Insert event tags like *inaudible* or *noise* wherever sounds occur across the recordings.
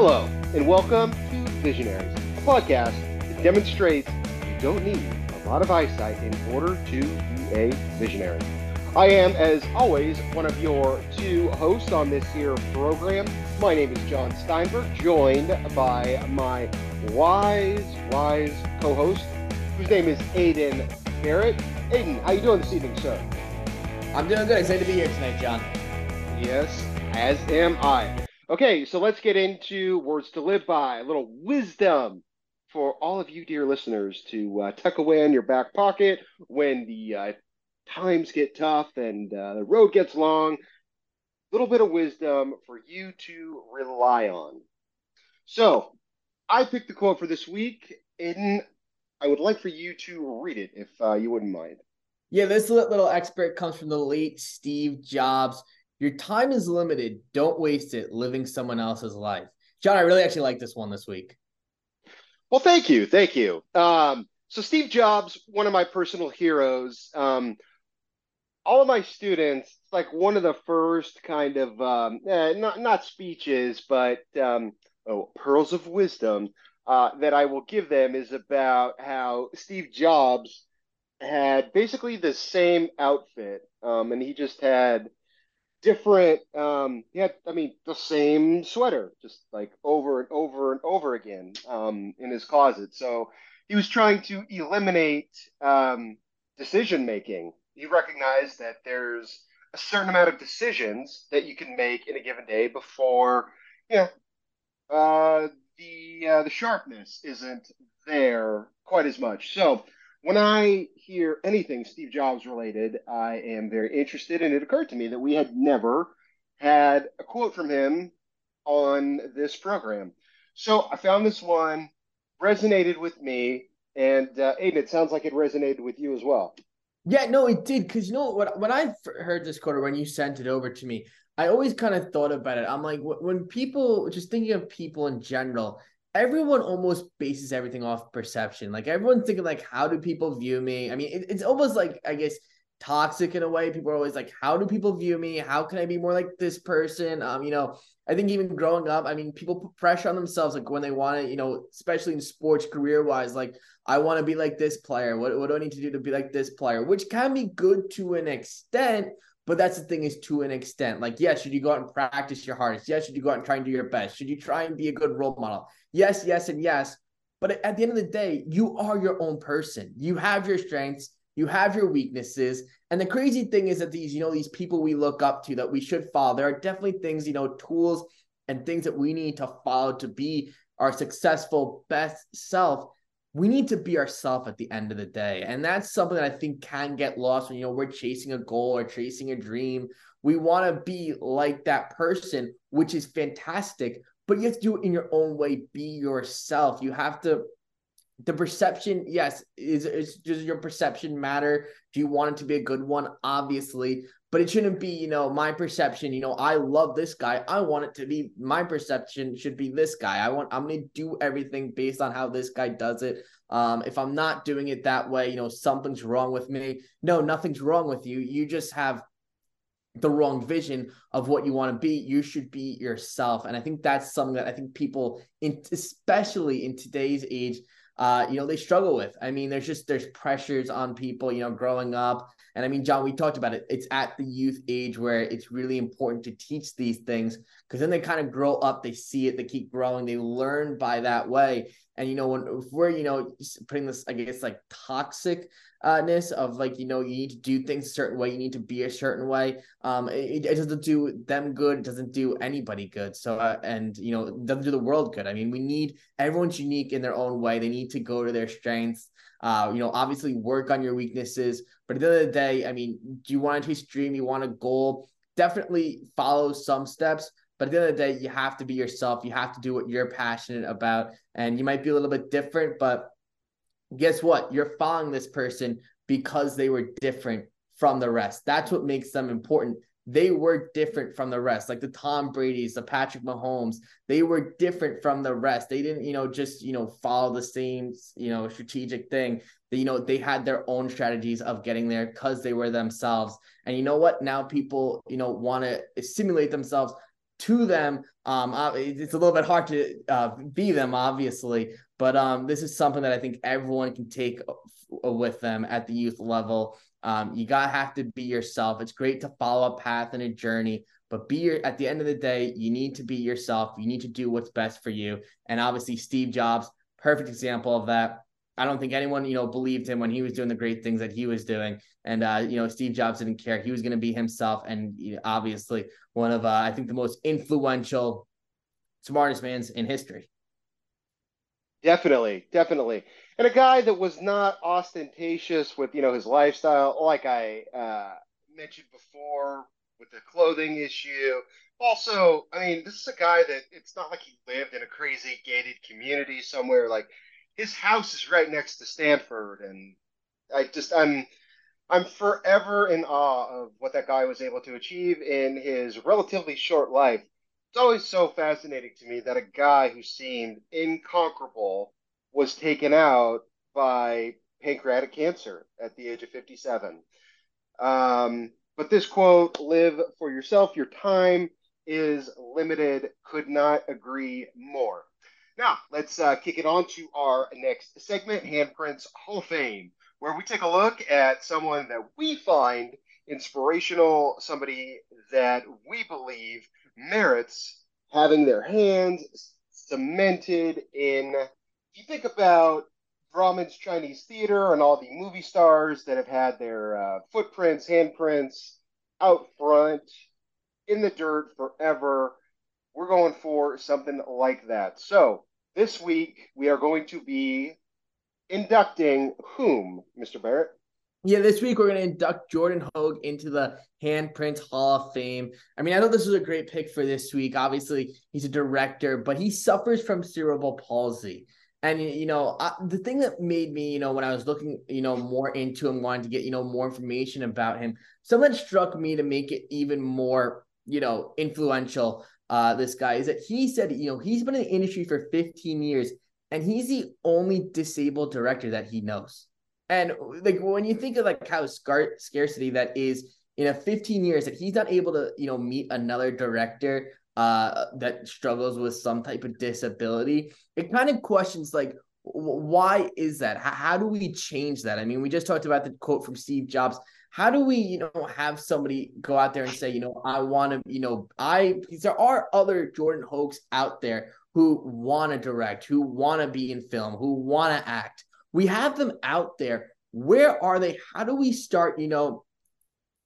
Hello, and welcome to Visionaries, a podcast that demonstrates you don't need a lot of eyesight in order to be a visionary. I am, as always, one of your two hosts on this here program. My name is Jon Steinberg, joined by my wise, wise co-host, whose name is Aiden Garrett. Aiden, how you doing this evening, sir? I'm doing good. Excited to be here tonight, Jon. Yes, as am I. Okay, so let's get into words to live by, a little wisdom for all of you dear listeners to uh, tuck away in your back pocket when the uh, times get tough and uh, the road gets long. A little bit of wisdom for you to rely on. So, I picked the quote for this week, and I would like for you to read it if uh, you wouldn't mind. Yeah, this little expert comes from the late Steve Jobs. Your time is limited. Don't waste it living someone else's life. John, I really actually like this one this week. Well, thank you. Thank you. Um, so, Steve Jobs, one of my personal heroes. Um, all of my students, like one of the first kind of um, eh, not not speeches, but um, oh, pearls of wisdom uh, that I will give them is about how Steve Jobs had basically the same outfit, um, and he just had different um had i mean the same sweater just like over and over and over again um in his closet. So he was trying to eliminate um decision making. He recognized that there's a certain amount of decisions that you can make in a given day before know uh the uh, the sharpness isn't there quite as much. So when I hear anything Steve Jobs related, I am very interested. And it occurred to me that we had never had a quote from him on this program. So I found this one, resonated with me. And uh, Aiden, it sounds like it resonated with you as well. Yeah, no, it did. Because you know what? When I heard this quote, or when you sent it over to me, I always kind of thought about it. I'm like, when people, just thinking of people in general, everyone almost bases everything off perception. Like everyone's thinking, like, how do people view me? I mean, it, it's almost like I guess toxic in a way. People are always like, how do people view me? How can I be more like this person? Um, you know, I think even growing up, I mean, people put pressure on themselves, like when they want to, you know, especially in sports career wise, like I want to be like this player. What, what do I need to do to be like this player? Which can be good to an extent, but that's the thing is to an extent. Like, yes, should you go out and practice your hardest? Yes, should you go out and try and do your best? Should you try and be a good role model? Yes, yes, and yes. But at the end of the day, you are your own person. You have your strengths, you have your weaknesses. And the crazy thing is that these, you know, these people we look up to that we should follow, there are definitely things, you know, tools and things that we need to follow to be our successful best self we need to be ourselves at the end of the day. And that's something that I think can get lost when, you know, we're chasing a goal or chasing a dream. We want to be like that person, which is fantastic, but you have to do it in your own way. Be yourself. You have to, the perception, yes, is, does your perception matter? Do you want it to be a good one? Obviously, but it shouldn't be, you know, my perception, you know, I love this guy. I want it to be my perception should be this guy. I want I'm to do everything based on how this guy does it. Um if I'm not doing it that way, you know, something's wrong with me. No, nothing's wrong with you. You just have the wrong vision of what you want to be. You should be yourself. And I think that's something that I think people in especially in today's age uh, you know, they struggle with. I mean, there's just there's pressures on people, you know, growing up. And I mean, Jon, we talked about it. It's at the youth age where it's really important to teach these things because then they kind of grow up, they see it, they keep growing, they learn by that way. And you know, when if we're, you know, putting this, I guess, like toxic uh, of like you know you need to do things a certain way you need to be a certain way um it, it doesn't do them good it doesn't do anybody good. So uh, and you know doesn't do the world good. I mean we need everyone's unique in their own way. They need to go to their strengths. Uh you know obviously work on your weaknesses but at the end of the day i mean do you want to chase dream? You want a goal? Definitely follow some steps but at the end of the day you have to be yourself you have to do what you're passionate about and you might be a little bit different but guess what? You're following this person because they were different from the rest. That's what makes them important. They were different from the rest, like the Tom Brady's, the Patrick Mahomes. They were different from the rest. They didn't, you know, just you know follow the same, you know, strategic thing. They, you know, they had their own strategies of getting there because they were themselves. And you know what? Now people, you know, want to simulate themselves to them. Um, it's a little bit hard to uh, be them, obviously, but um, this is something that I think everyone can take with them at the youth level. Um, you gotta have to be yourself. It's great to follow a path and a journey, but be your, at the end of the day, you need to be yourself. You need to do what's best for you. And obviously, Steve Jobs, perfect example of that. I don't think anyone, you know, believed him when he was doing the great things that he was doing. And uh, you know, Steve Jobs didn't care. He was going to be himself, and you know, obviously one of, uh, I think, the most influential, smartest mans in history. Definitely, definitely, and a guy that was not ostentatious with you know his lifestyle, like I uh, mentioned before with the clothing issue. Also, I mean, this is a guy that it's not like he lived in a crazy gated community somewhere. Like his house is right next to Stanford, and I just I'm I'm forever in awe of what that guy was able to achieve in his relatively short life. It's always so fascinating to me that a guy who seemed inconquerable was taken out by pancreatic cancer at the age of 57. Um, but this quote, live for yourself, your time is limited, could not agree more. Now, let's uh, kick it on to our next segment, Handprints Hall of Fame, where we take a look at someone that we find inspirational, somebody that we believe merits having their hands cemented in. If you think about Grauman's Chinese theater and all the movie stars that have had their uh, footprints, handprints out front in the dirt forever, we're going for something like that. So, this week, we are going to be inducting whom, Mr. Barrett? Yeah, this week we're going to induct Jordan Hogue into the Handprint Hall of Fame. I mean, I know this was a great pick for this week. Obviously, he's a director, but he suffers from cerebral palsy. And you know, I, the thing that made me, you know, when I was looking, you know, more into him, wanting to get, you know, more information about him, something struck me to make it even more, you know, influential uh, this guy is that he said, you know, he's been in the industry for 15 years and he's the only disabled director that he knows. And like when you think of like how scar- scarcity that is in a 15 years that he's not able to, you know, meet another director uh, that struggles with some type of disability, it kind of questions like, why is that? How, how do we change that? I mean, we just talked about the quote from Steve Jobs how do we you know have somebody go out there and say you know i want to you know i because there are other jordan hogues out there who want to direct who want to be in film who want to act. We have them out there. Where are they? How do we start you know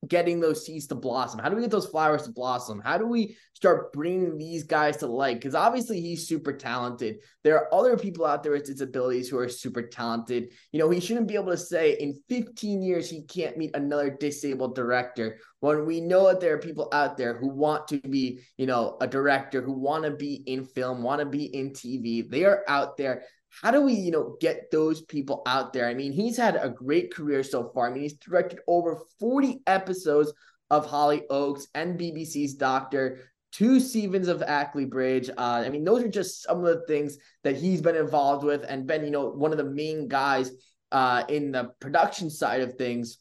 getting those seeds to blossom? How do we get those flowers to blossom? How do we start bringing these guys to light? Because obviously he's super talented. There are other people out there with disabilities who are super talented. You know, he shouldn't be able to say in 15 years he can't meet another disabled director when we know that there are people out there who want to be, you know, a director, who want to be in film, want to be in TV. They are out there how do we, you know, get those people out there? I mean, he's had a great career so far. I mean, he's directed over 40 episodes of Hollyoaks and BBC's Doctor, two Stevens of Ackley Bridge. Uh, I mean, those are just some of the things that he's been involved with and been, you know, one of the main guys uh, in the production side of things.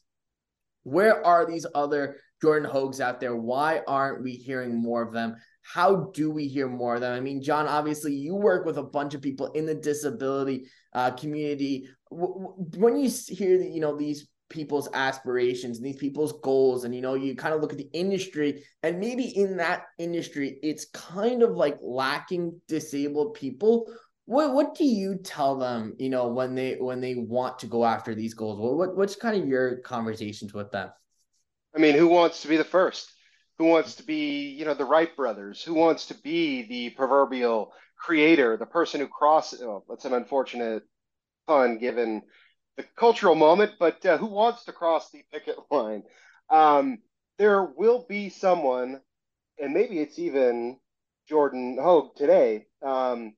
Where are these other Jordan Hogues out there? Why aren't we hearing more of them? How do we hear more of them? I mean, Jon, obviously you work with a bunch of people in the disability uh, community. When you hear, you know, these people's aspirations and these people's goals and you know you kind of look at the industry and maybe in that industry it's kind of like lacking disabled people what what do you tell them you know when they when they want to go after these goals what, what what's kind of your conversations with them i mean who wants to be the first who wants to be, you know, the Wright brothers, who wants to be the proverbial creator, the person who crosses. Oh, that's an unfortunate pun given the cultural moment, but uh, who wants to cross the picket *laughs* line? Um, there will be someone, and maybe it's even Jordan Hogue today, um,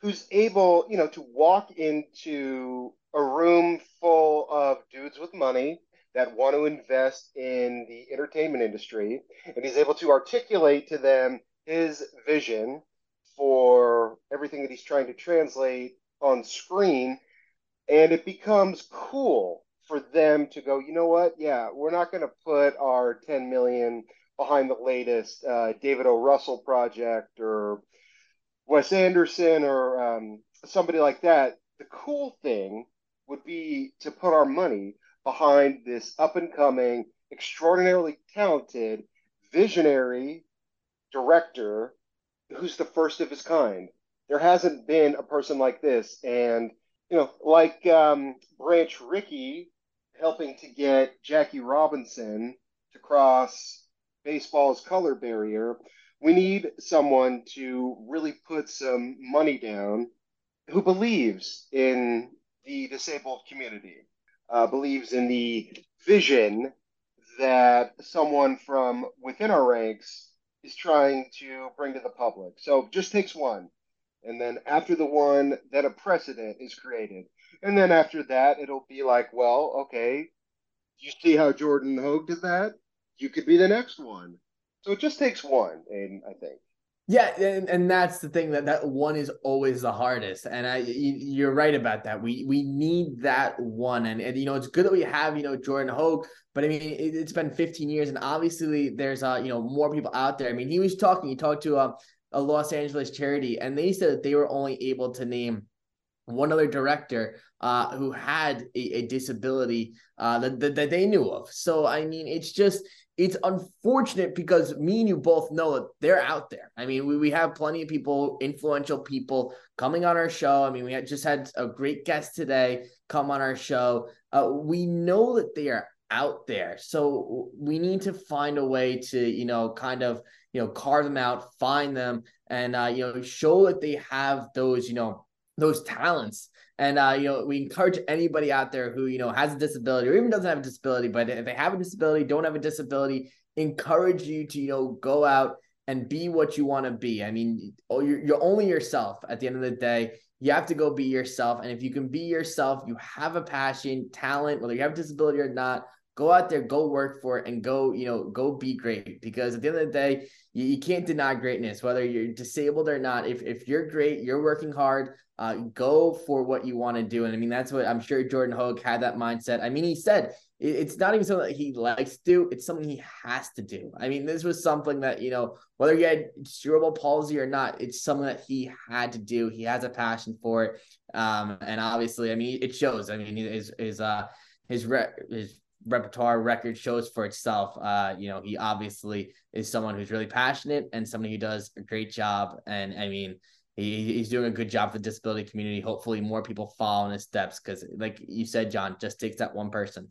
who's able, you know, to walk into a room full of dudes with money that want to invest in the entertainment industry, and he's able to articulate to them his vision for everything that he's trying to translate on screen, and it becomes cool for them to go, you know what? Yeah, we're not going to put our 10 million behind the latest uh, David O. Russell project or Wes Anderson or um, somebody like that. The cool thing would be to put our money behind this up and coming, extraordinarily talented, visionary director who's the first of his kind. There hasn't been a person like this. And, you know, like um, Branch Rickey helping to get Jackie Robinson to cross baseball's color barrier, we need someone to really put some money down who believes in the disabled community, uh, believes in the vision that someone from within our ranks is trying to bring to the public. So just takes one. And then after the one, then a precedent is created. And then after that, it'll be like, well, okay, you see how Jordan Hogue did that? You could be the next one. So it just takes one, Aiden, I think. Yeah, and, and that's the thing that that one is always the hardest, and I you're right about that. We we need that one, and, and you know it's good that we have you know Jordan Hogue, but I mean it, has been 15 years, and obviously there's uh you know more people out there. I mean he was talking, he talked to a, a Los Angeles charity, and they said that they were only able to name one other director uh, who had a, a disability uh, that, that, that they knew of. So I mean, it's just it's unfortunate because me and you both know that they're out there. I mean, we, we have plenty of people, influential people coming on our show. I mean, we had just had a great guest today come on our show. Uh, we know that they are out there. So we need to find a way to, you know, kind of, you know, carve them out, find them, and, uh, you know, show that they have those, you know, those talents. And uh, you know, we encourage anybody out there who you know has a disability or even doesn't have a disability, but if they have a disability, don't have a disability, encourage you to you know go out and be what you want to be. I mean, oh, you're, you're only yourself at the end of the day. You have to go be yourself, and if you can be yourself, you have a passion, talent, whether you have a disability or not. Go out there, go work for it, and go, you know, go be great. Because at the end of the day, you, you can't deny greatness, whether you're disabled or not. If if you're great, you're working hard uh, go for what you want to do. And I mean, that's what I'm sure Jordan Hogue had that mindset. I mean, he said it's not even something that he likes to do, it's something he has to do. I mean, this was something that, you know, whether he had cerebral palsy or not, it's something that he had to do. He has a passion for it. Um, and obviously, I mean, it shows. I mean, his, his, uh, his, re- his repertoire record shows for itself. Uh, you know, he obviously is someone who's really passionate and somebody who does a great job. And I mean, he, he's doing a good job for the disability community. Hopefully, more people follow in his steps because, like you said, Jon, just takes that one person.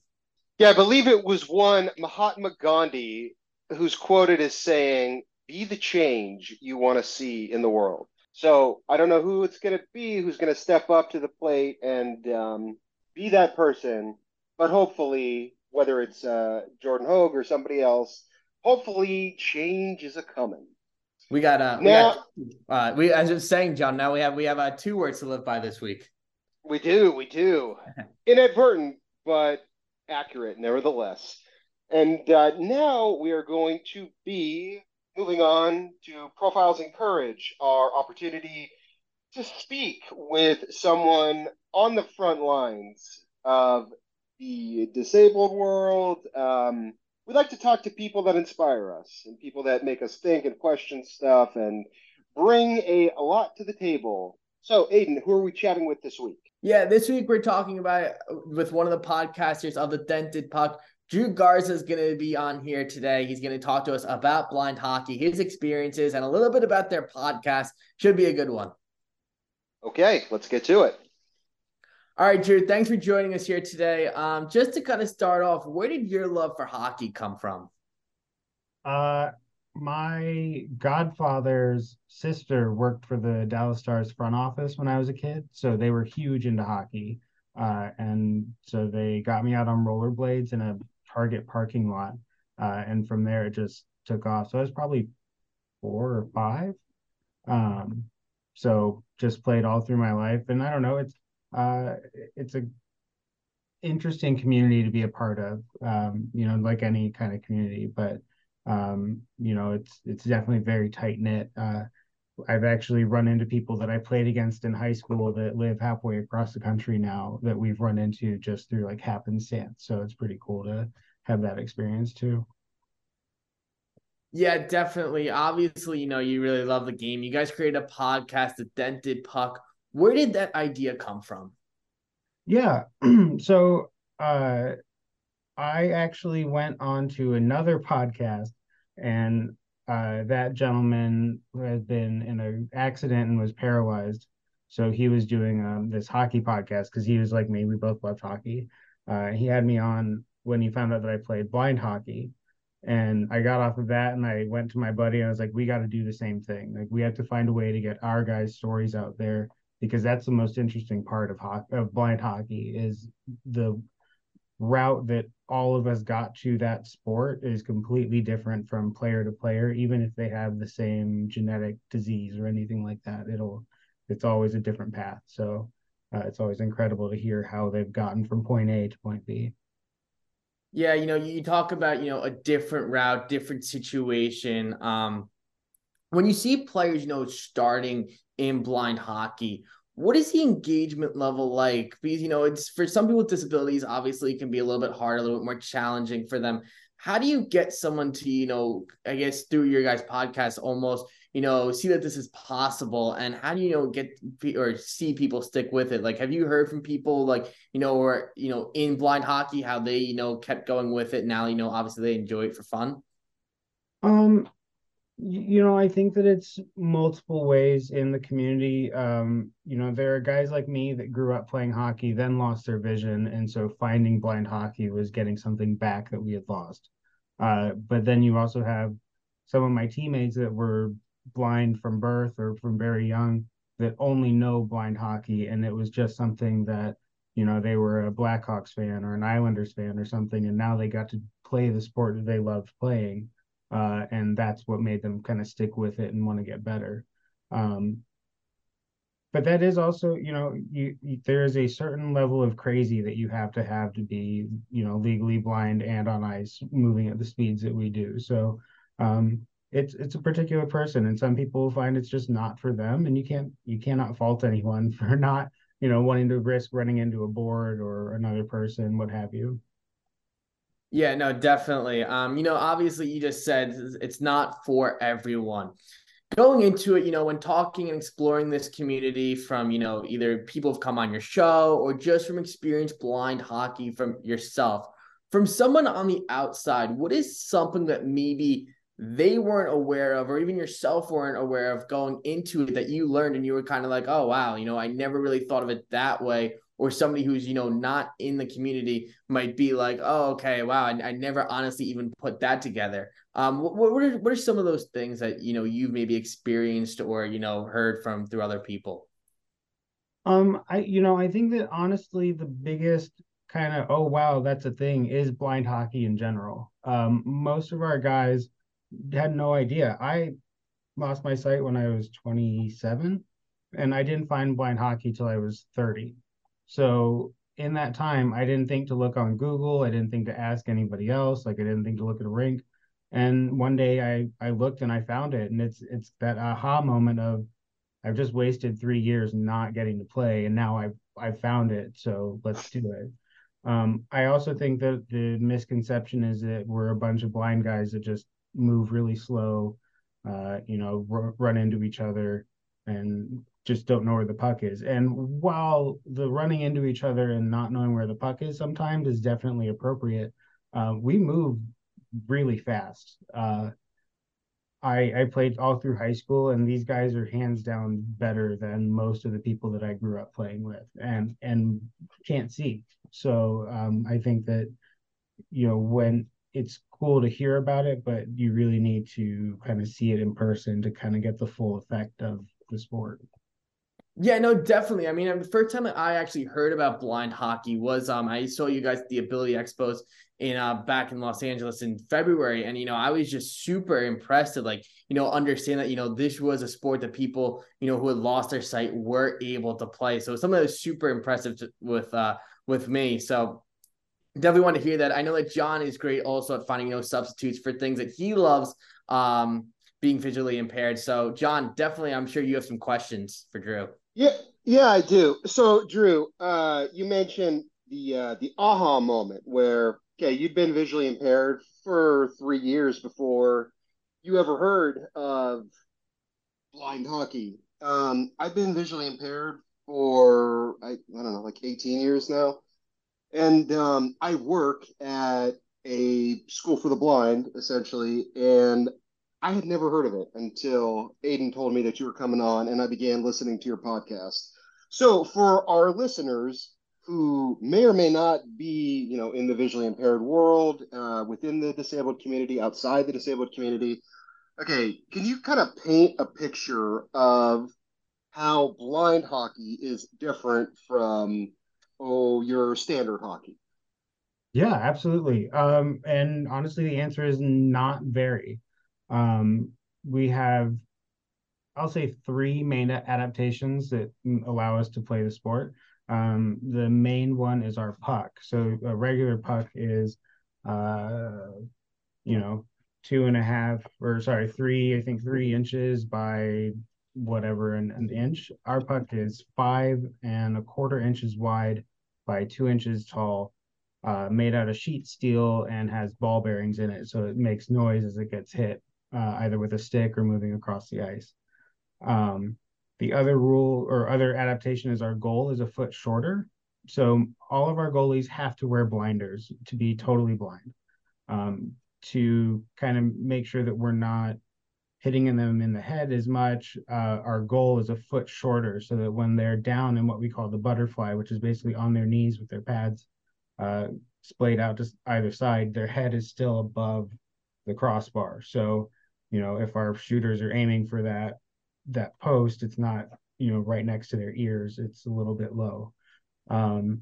Yeah, I believe it was one Mahatma Gandhi who's quoted as saying, "Be the change you want to see in the world." So I don't know who it's going to be who's going to step up to the plate and um, be that person, but hopefully, whether it's uh, Jordan Hogue or somebody else, hopefully change is a coming. We got uh now, we, got, uh, we as I was saying, Jon. Now we have we have uh, two words to live by this week. We do, we do. *laughs* Inadvertent, but accurate, nevertheless. And uh, now we are going to be moving on to Profiles and Courage, our opportunity to speak with someone on the front lines of the disabled world, um, we like to talk to people that inspire us and people that make us think and question stuff and bring a, a lot to the table. So, Aiden, who are we chatting with this week? Yeah, this week we're talking about with one of the podcasters of the Dented Puck. Drew Garza is going to be on here today. He's going to talk to us about blind hockey, his experiences, and a little bit about their podcast. Should be a good one. Okay, let's get to it. All right, Drew, thanks for joining us here today. Um, just to kind of start off, where did your love for hockey come from? Uh, my godfather's sister worked for the Dallas Stars front office when I was a kid, so they were huge into hockey. Uh, and so they got me out on rollerblades in a Target parking lot, uh, and from there it just took off. So I was probably four or five. Um, so just played all through my life, and I don't know, it's uh, it's a interesting community to be a part of. Um, you know, like any kind of community, but um, you know, it's it's definitely very tight knit. Uh, I've actually run into people that I played against in high school that live halfway across the country now that we've run into just through like happenstance. So it's pretty cool to have that experience too. Yeah, definitely. Obviously, you know, you really love the game. You guys created a podcast, The Dented Puck. Where did that idea come from? Yeah. *clears throat* so uh I actually went on to another podcast and uh that gentleman had been in an accident and was paralyzed. So he was doing um this hockey podcast because he was like me, we both loved hockey. Uh he had me on when he found out that I played blind hockey and I got off of that and I went to my buddy and I was like, we got to do the same thing. Like we have to find a way to get our guys' stories out there because that's the most interesting part of hockey, of blind hockey is the route that all of us got to that sport is completely different from player to player even if they have the same genetic disease or anything like that it'll it's always a different path so uh, it's always incredible to hear how they've gotten from point a to point b yeah, you know, you talk about, you know, a different route, different situation. Um, when you see players, you know, starting in blind hockey, what is the engagement level like? Because, you know, it's for some people with disabilities, obviously, it can be a little bit hard, a little bit more challenging for them. How do you get someone to, you know, I guess through your guys' podcast almost you know, see that this is possible? And how do you know get or see people stick with it? Like, have you heard from people like, you know, or, you know, in blind hockey, how they, you know, kept going with it? Now, you know, obviously they enjoy it for fun. Um, you know, I think that it's multiple ways in the community. Um, you know, there are guys like me that grew up playing hockey, then lost their vision. And so finding blind hockey was getting something back that we had lost. Uh, but then you also have some of my teammates that were blind from birth or from very young that only know blind hockey and it was just something that you know they were a blackhawks fan or an islanders fan or something and now they got to play the sport that they loved playing uh, and that's what made them kind of stick with it and want to get better. Um, but that is also you know you, you, there is a certain level of crazy that you have to have to be you know legally blind and on ice moving at the speeds that we do. So um, it's it's a particular person and some people find it's just not for them and you can't you cannot fault anyone *laughs* for not you know wanting to risk running into a board or another person what have you yeah no definitely um you know obviously you just said it's not for everyone going into it you know when talking and exploring this community from you know either people have come on your show or just from experience blind hockey from yourself from someone on the outside what is something that maybe they weren't aware of, or even yourself weren't aware of going into it that you learned and you were kind of like, oh, wow, you know, I never really thought of it that way. Or somebody who's, you know, not in the community might be like, oh, okay, wow, I, I never honestly even put that together. Um, what, what, are, what are some of those things that, you know, you've maybe experienced or, you know, heard from through other people? Um, I, you know, I think that honestly, the biggest kind of, oh, wow, that's a thing is blind hockey in general. Um, most of our guys, had no idea. I lost my sight when I was 27 and I didn't find blind hockey till I was 30. So in that time, I didn't think to look on Google. I didn't think to ask anybody else. Like I didn't think to look at a rink. And one day I I looked and I found it, and it's it's that aha moment of I've just wasted three years not getting to play, and now I've I've found it. So let's do it. Um, I also think that the misconception is that we're a bunch of blind guys that just move really slow, uh, you know, r- run into each other and just don't know where the puck is. And while the running into each other and not knowing where the puck is sometimes is definitely appropriate, uh, we move really fast. Uh, I I played all through high school, and these guys are hands down better than most of the people that I grew up playing with, and and can't see. So um, I think that you know when it's cool to hear about it, but you really need to kind of see it in person to kind of get the full effect of the sport. Yeah, no, definitely. I mean, the first time I actually heard about blind hockey was um I saw you guys at the Ability Expos in uh back in Los Angeles in February, and you know I was just super impressed to like you know understand that you know this was a sport that people you know who had lost their sight were able to play. So something that was super impressive to, with uh with me. So definitely want to hear that. I know that Jon is great also at finding you know substitutes for things that he loves, um, being visually impaired. So, Jon, definitely, I'm sure you have some questions for Drew. Yeah, yeah, I do. So, Drew, uh, you mentioned the uh, the aha moment where okay, you'd been visually impaired for three years before you ever heard of blind hockey. Um, I've been visually impaired for I, I don't know, like 18 years now. And um, I work at a school for the blind, essentially, and I had never heard of it until Aiden told me that you were coming on, and I began listening to your podcast. So, for our listeners who may or may not be, you know, in the visually impaired world, uh, within the disabled community, outside the disabled community, okay, can you kind of paint a picture of how blind hockey is different from oh your standard hockey? Yeah, absolutely. Um, and honestly, the answer is not very. Um, we have, I'll say, three main adaptations that allow us to play the sport. Um, the main one is our puck. So a regular puck is, uh, you know, two and a half, or sorry, three, I think three inches by whatever an, an inch. Our puck is five and a quarter inches wide by two inches tall, uh, made out of sheet steel and has ball bearings in it. So it makes noise as it gets hit, uh, either with a stick or moving across the ice. Um, the other rule or other adaptation is our goal is a foot shorter. So all of our goalies have to wear blinders to be totally blind um, to kind of make sure that we're not hitting them in the head as much. Uh, our goal is a foot shorter so that when they're down in what we call the butterfly, which is basically on their knees with their pads uh, splayed out to either side, their head is still above the crossbar. So, you know, if our shooters are aiming for that that post, it's not you know right next to their ears. It's a little bit low. Um,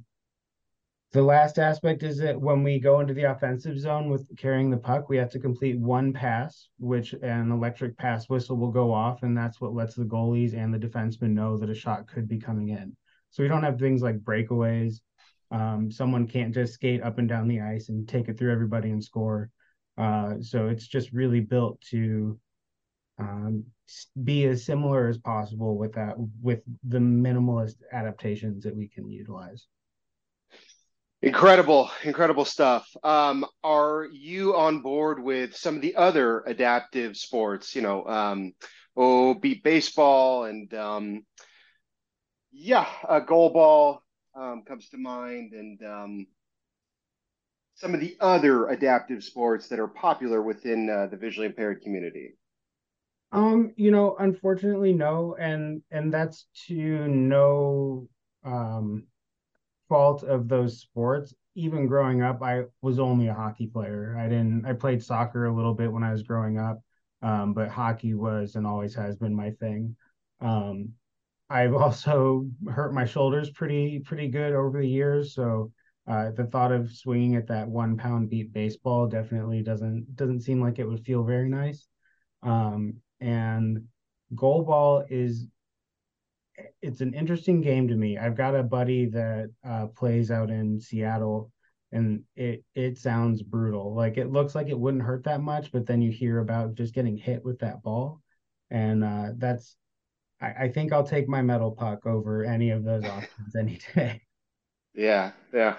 the last aspect is that when we go into the offensive zone with carrying the puck, we have to complete one pass, which an electric pass whistle will go off, and that's what lets the goalies and the defensemen know that a shot could be coming in. So we don't have things like breakaways. Um, someone can't just skate up and down the ice and take it through everybody and score. Uh, so it's just really built to um, be as similar as possible with that with the minimalist adaptations that we can utilize. Incredible incredible stuff. Um, are you on board with some of the other adaptive sports you know um, oh beep baseball and um, yeah a goal ball um, comes to mind and um, some of the other adaptive sports that are popular within uh, the visually impaired community um, you know, unfortunately, no, and and that's to no um fault of those sports. Even growing up, I was only a hockey player. I didn't. I played soccer a little bit when I was growing up, um, but hockey was and always has been my thing. Um, I've *laughs* also hurt my shoulders pretty pretty good over the years, so uh, the thought of swinging at that one pound beep baseball definitely doesn't doesn't seem like it would feel very nice. Um, and goal ball is it's an interesting game to me. I've got a buddy that uh, plays out in Seattle, and it it sounds brutal. Like it looks like it wouldn't hurt that much, but then you hear about just getting hit with that ball, and uh, that's. I, I think I'll take my metal puck over any of those *laughs* options any day. Yeah, yeah.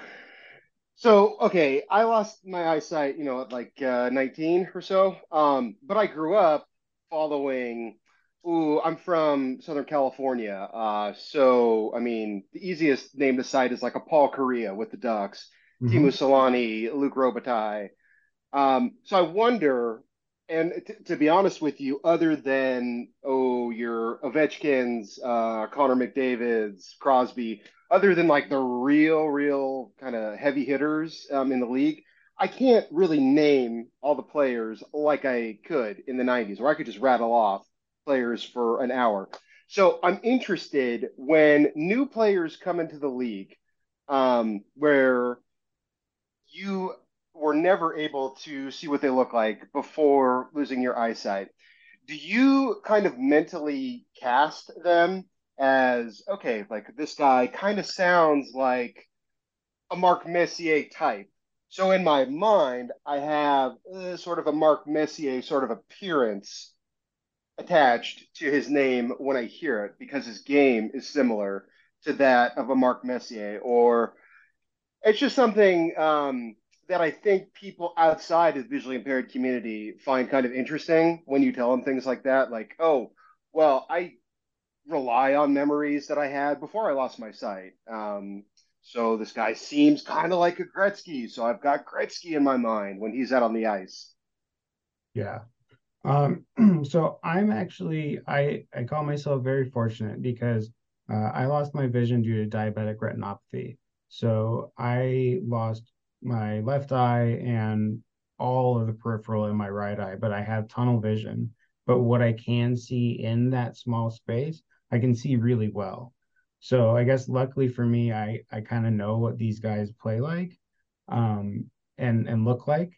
So okay, I lost my eyesight, you know, at like uh, 19 or so. Um, but I grew up following. Ooh, I'm from Southern California. Uh, so I mean, the easiest name to cite is like a Paul Kariya with the Ducks, mm-hmm. Teemu Selanne, Luc Robitaille. Um, so I wonder, and t- to be honest with you, other than oh your Ovechkins, uh, Connor McDavid's, Crosby, other than like the real, real kind of heavy hitters um, in the league, I can't really name all the players like I could in the 90s, where I could just rattle off players for an hour. So I'm interested when new players come into the league um, where you were never able to see what they look like before losing your eyesight. Do you kind of mentally cast them as okay, like this guy kind of sounds like a Mark Messier type? So in my mind, I have uh, sort of a Mark Messier sort of appearance attached to his name when I hear it because his game is similar to that of a Mark Messier, or it's just something um, that I think people outside of the visually impaired community find kind of interesting when you tell them things like that. Like, oh, well, I rely on memories that I had before I lost my sight. Um, so this guy seems kind of like a Gretzky. So I've got Gretzky in my mind when he's out on the ice. Yeah. Um, *clears throat* so I'm actually I I call myself very fortunate because uh, I lost my vision due to diabetic retinopathy. So I lost my left eye and all of the peripheral in my right eye, but I have tunnel vision. But what I can see in that small space, I can see really well. So I guess luckily for me, I I kind of know what these guys play like, um, and and look like.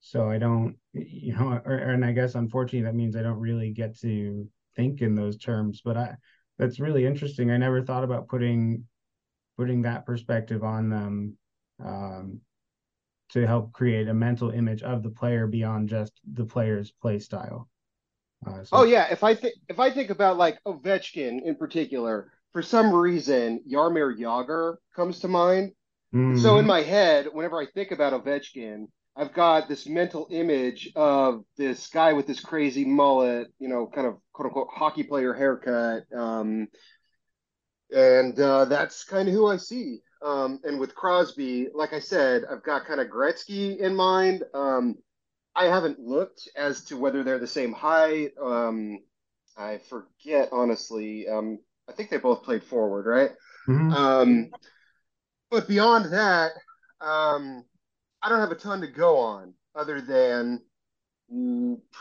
So I don't, you know, or, and I guess unfortunately that means I don't really get to think in those terms. But I, that's really interesting. I never thought about putting putting that perspective on them um, to help create a mental image of the player beyond just the player's play style. Uh, so. Oh yeah, if I think if I think about like Ovechkin in particular, for some reason Jaromir Jagr comes to mind. Mm-hmm. So in my head, whenever I think about Ovechkin, I've got this mental image of this guy with this crazy mullet, you know, kind of quote unquote hockey player haircut. Um, and uh, that's kind of who I see. Um, and with Crosby, like I said, I've got kind of Gretzky in mind. Um, I haven't looked as to whether they're the same height. Um, I forget honestly. Um, I think they both played forward, right? Mm-hmm. Um, but beyond that, um, I don't have a ton to go on other than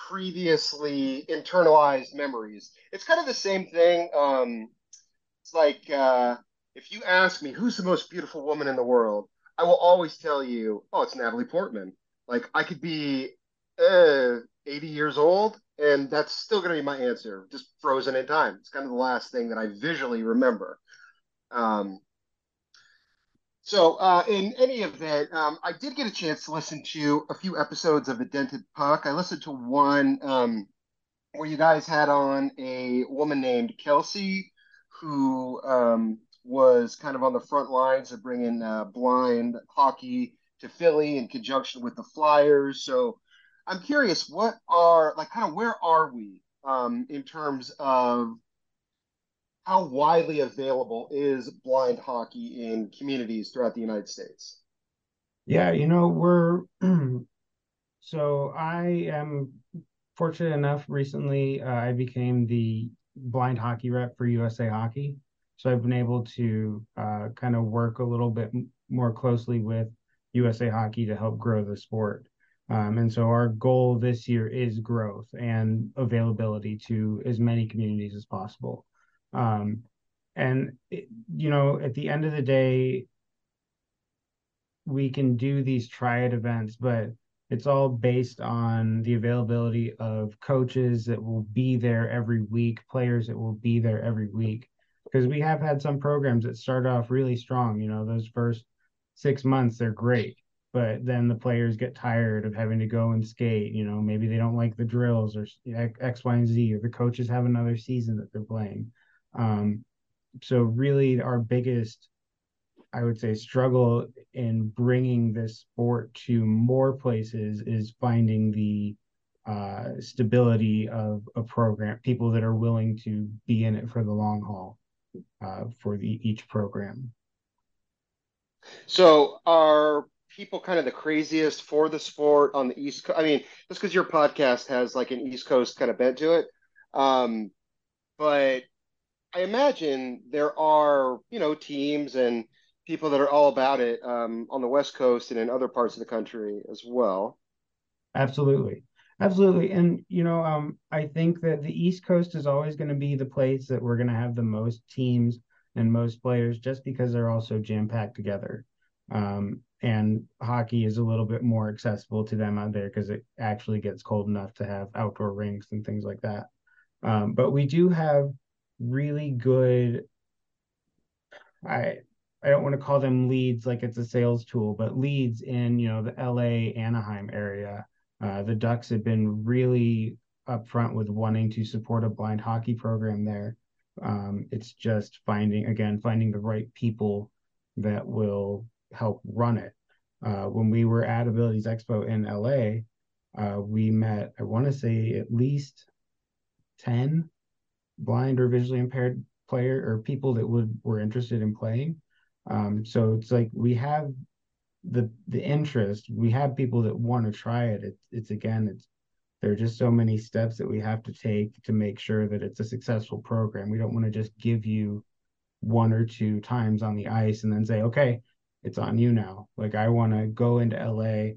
previously internalized memories. It's kind of the same thing. Um, it's like uh, if you ask me who's the most beautiful woman in the world, I will always tell you, oh, it's Natalie Portman. Like I could be uh, 80 years old, and that's still going to be my answer, just frozen in time. It's kind of the last thing that I visually remember. Um, so, uh, in any event, um, I did get a chance to listen to a few episodes of The Dented Puck. I listened to one um, where you guys had on a woman named Kelsey, who um, was kind of on the front lines of bringing uh, blind hockey to Philly in conjunction with the Flyers. So, I'm curious, what are like kind of where are we um, in terms of how widely available is blind hockey in communities throughout the United States? Yeah, you know, we're *clears throat* so I am fortunate enough recently uh, I became the blind hockey rep for USA Hockey. So I've been able to uh, kind of work a little bit more closely with USA Hockey to help grow the sport. Um, and so our goal this year is growth and availability to as many communities as possible. Um, and it, you know, at the end of the day, we can do these triad events, but it's all based on the availability of coaches that will be there every week, players that will be there every week. Because we have had some programs that start off really strong. You know, those first six months, they're great but then the players get tired of having to go and skate. You know, maybe they don't like the drills or X, Y, and Z, or the coaches have another season that they're playing. Um, so really, our biggest, I would say, struggle in bringing this sport to more places is finding the uh, stability of a program, people that are willing to be in it for the long haul uh, for the each program. So, are people kind of the craziest for the sport on the East Coast? I mean, just because your podcast has like an East Coast kind of bent to it, um, but I imagine there are, you know, teams and people that are all about it um, on the West Coast and in other parts of the country as well. Absolutely. Absolutely. And, you know, um, I think that the East Coast is always going to be the place that we're going to have the most teams and most players just because they're all so jam packed together. Um, and hockey is a little bit more accessible to them out there because it actually gets cold enough to have outdoor rinks and things like that. Um, but we do have really good I I don't want to call them leads like it's a sales tool, but leads in you know the LA Anaheim area. Uh, the Ducks have been really upfront with wanting to support a blind hockey program there. Um, it's just finding again finding the right people that will help run it. uh, when we were at Abilities Expo in LA, uh, we met, I want to say, at least 10 blind or visually impaired player or people that would were interested in playing. Um, so it's like we have the the interest. We have people that want to try it. It's it's again, it's there are just so many steps that we have to take to make sure that it's a successful program. We don't want to just give you one or two times on the ice and then say, okay, it's on you now. Like I want to go into LA,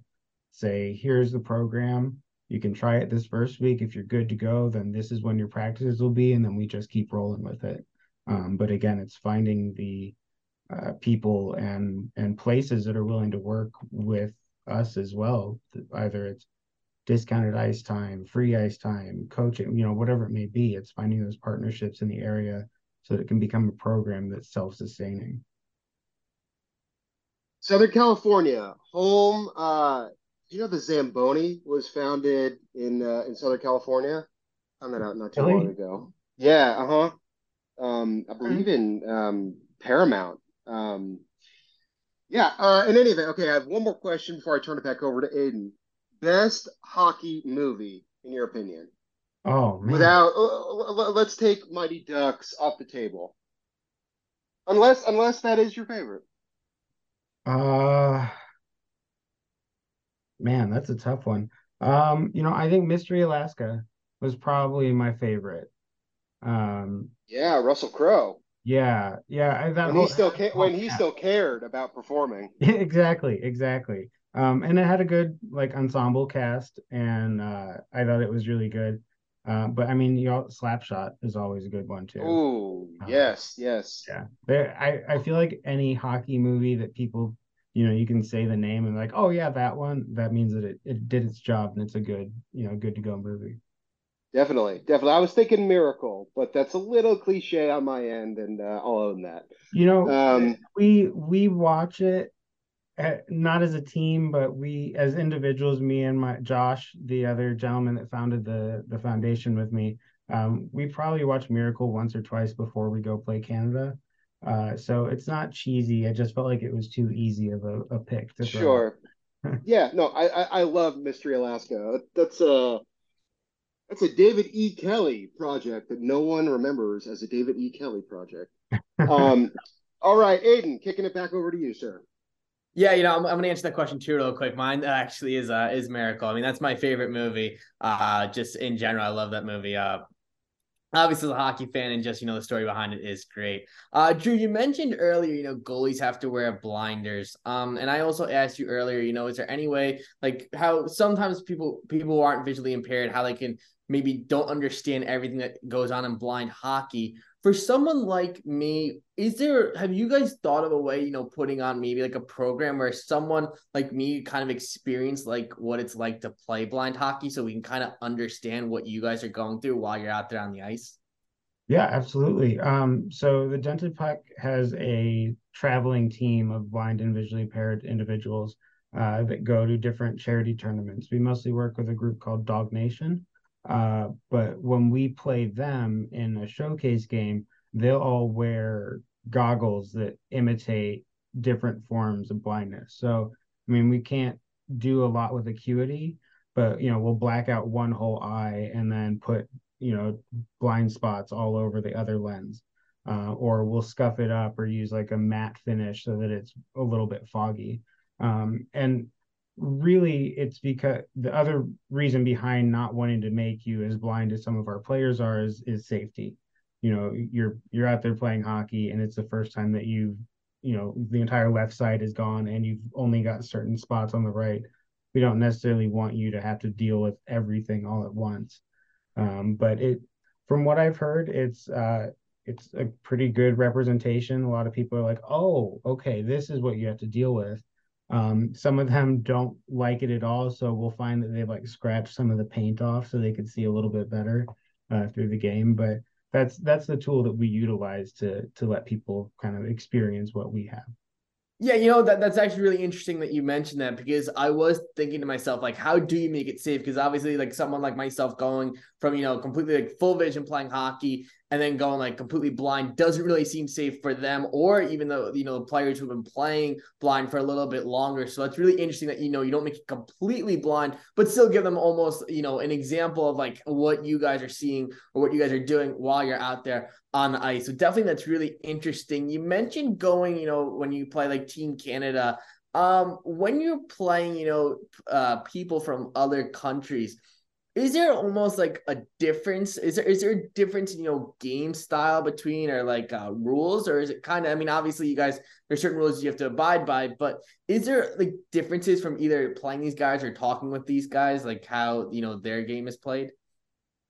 say, here's the program. You can try it this first week. If you're good to go, then this is when your practices will be, and then we just keep rolling with it. Um, but again, it's finding the uh, people and and places that are willing to work with us as well. Either it's discounted ice time, free ice time, coaching, you know, whatever it may be. It's finding those partnerships in the area so that it can become a program that's self-sustaining. Southern California, home. Uh, you know the Zamboni was founded in uh, in Southern California. Found that out not too really? long ago. Yeah, uh huh. Um, I believe in um, Paramount. Um, yeah. Uh, in any event, okay. I have one more question before I turn it back over to Aiden. Best hockey movie, in your opinion? Oh man. Without, uh, let's take Mighty Ducks off the table. Unless, unless that is your favorite. Uh, man, that's a tough one. Um, you know, I think Mystery Alaska was probably my favorite. Um, yeah, Russell Crowe. Yeah, yeah. I, that when whole, he still ca- when he *laughs* still cared about performing. *laughs* exactly, exactly. Um, and it had a good like ensemble cast, and uh, I thought it was really good. Uh, but I mean, you know, Slapshot is always a good one too. Oh, yes, yes. Yeah, there. I I feel like any hockey movie that people, you know, you can say the name and like, oh yeah, that one. That means that it, it did its job and it's a good, you know, good to go movie. Definitely, definitely. I was thinking Miracle, but that's a little cliche on my end, and uh, I'll own that. You know, um, we we watch it not as a team, but we as individuals, me and my Josh, the other gentleman that founded the the foundation with me, um, we probably watch Miracle once or twice before we go play Canada. Uh, so it's not cheesy. I just felt like it was too easy of a, a pick to. Sure. *laughs* yeah, no, I, I, I love Mystery Alaska. That's a that's a David E. Kelley project that no one remembers as a David E. Kelley project. Um, *laughs* all right, Aiden, kicking it back over to you, sir. Yeah, you know, I'm, I'm gonna answer that question too real quick. Mine actually is uh is Miracle. I mean, that's my favorite movie. Uh, just in general, I love that movie. Uh, obviously a hockey fan and just you know the story behind it is great. Uh drew you mentioned earlier you know goalies have to wear blinders. Um and i also asked you earlier you know is there any way like how sometimes people people aren't visually impaired how they can maybe don't understand everything that goes on in blind hockey for someone like me, is there have you guys thought of a way, you know, putting on maybe like a program where someone like me kind of experience like what it's like to play blind hockey so we can kind of understand what you guys are going through while you're out there on the ice? Yeah, absolutely. Um, so the Dented Puck has a traveling team of blind and visually impaired individuals uh, that go to different charity tournaments. We mostly work with a group called Dog Nation. Uh, but when we play them in a showcase game, they'll all wear goggles that imitate different forms of blindness. So, I mean, we can't do a lot with acuity, but you know, we'll black out one whole eye and then put you know blind spots all over the other lens. Uh, or we'll scuff it up or use like a matte finish so that it's a little bit foggy. Um, and really it's because the other reason behind not wanting to make you as blind as some of our players are is is safety. You know you're you're out there playing hockey and it's the first time that you've you know the entire left side is gone and you've only got certain spots on the right. We don't necessarily want you to have to deal with everything all at once. Um, but it from what i've heard it's uh it's a pretty good representation. A lot of people are like oh okay this is what you have to deal with um, some of them don't like it at all, so we'll find that they've like scratch some of the paint off so they could see a little bit better uh, through the game. But that's that's the tool that we utilize to to let people kind of experience what we have. Yeah, you know that that's actually really interesting that you mentioned that because I was thinking to myself like, how do you make it safe? Because obviously, like someone like myself going from you know completely like full vision playing hockey and then going like completely blind doesn't really seem safe for them or even though you know the players who've been playing blind for a little bit longer. So that's really interesting that you know you don't make it completely blind but still give them almost you know an example of like what you guys are seeing or what you guys are doing while you're out there on the ice. So definitely that's really interesting. You mentioned going you know when you play like team canada. Um when you're playing you know uh people from other countries is there almost like a difference? Is there is there a difference in you know game style between or like uh, rules? Or is it kind of i mean obviously you guys there's certain rules you have to abide by but is there like differences from either playing these guys or talking with these guys like how you know their game is played?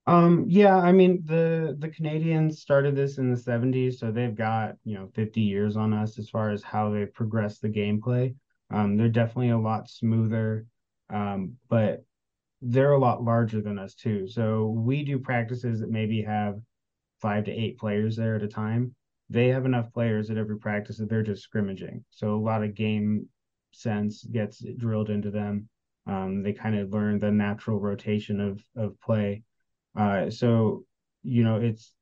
Um yeah i mean the the canadians started this in the 70s so they've got you know 50 years on us as far as how they've progressed the gameplay. Um they're definitely a lot smoother. Um but they're a lot larger than us too. So we do practices that maybe have five to eight players there at a time. They have enough players at every practice that they're just scrimmaging. So a lot of game sense gets drilled into them. Um, they kind of learn the natural rotation of of play. Uh, so you know, it's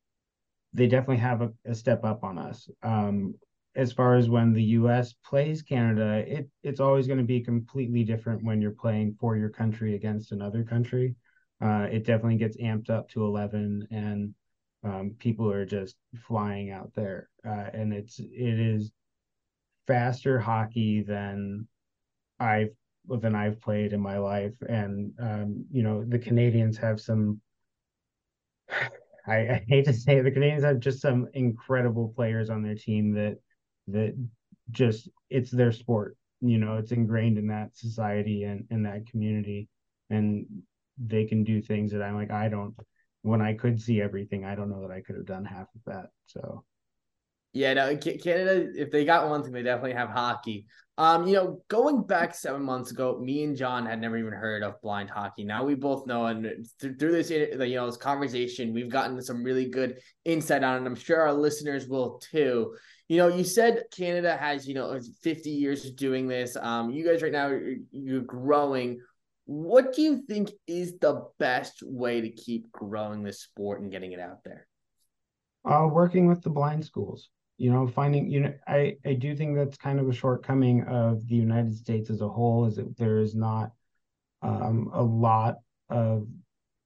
they definitely have a, a step up on us. Um, as far as when the US plays Canada, it it's always going to be completely different when you're playing for your country against another country. Uh, it definitely gets amped up to 11 and um, people are just flying out there. Uh, and it's it is faster hockey than I've than I've played in my life. And um, you know, the Canadians have some *sighs* I, I, hate to say it, the Canadians have just some incredible players on their team that that just it's their sport you know it's ingrained in that society and in that community. And they can do things that i'm like i don't when i could see everything i don't know that i could have done half of that. So yeah no canada if they got one thing they definitely have hockey um you know going back seven months ago me and Jon had never even heard of blind hockey now we both know and through this you know this conversation we've gotten some really good insight on it i'm sure our listeners will too you know, you said Canada has, you know, 50 years of doing this. Um, you guys right now, you're growing. What do you think is the best way to keep growing this sport and getting it out there? Uh, working with the blind schools. You know, finding, you know, I, I do think that's kind of a shortcoming of the United States as a whole is that there is not um, a lot of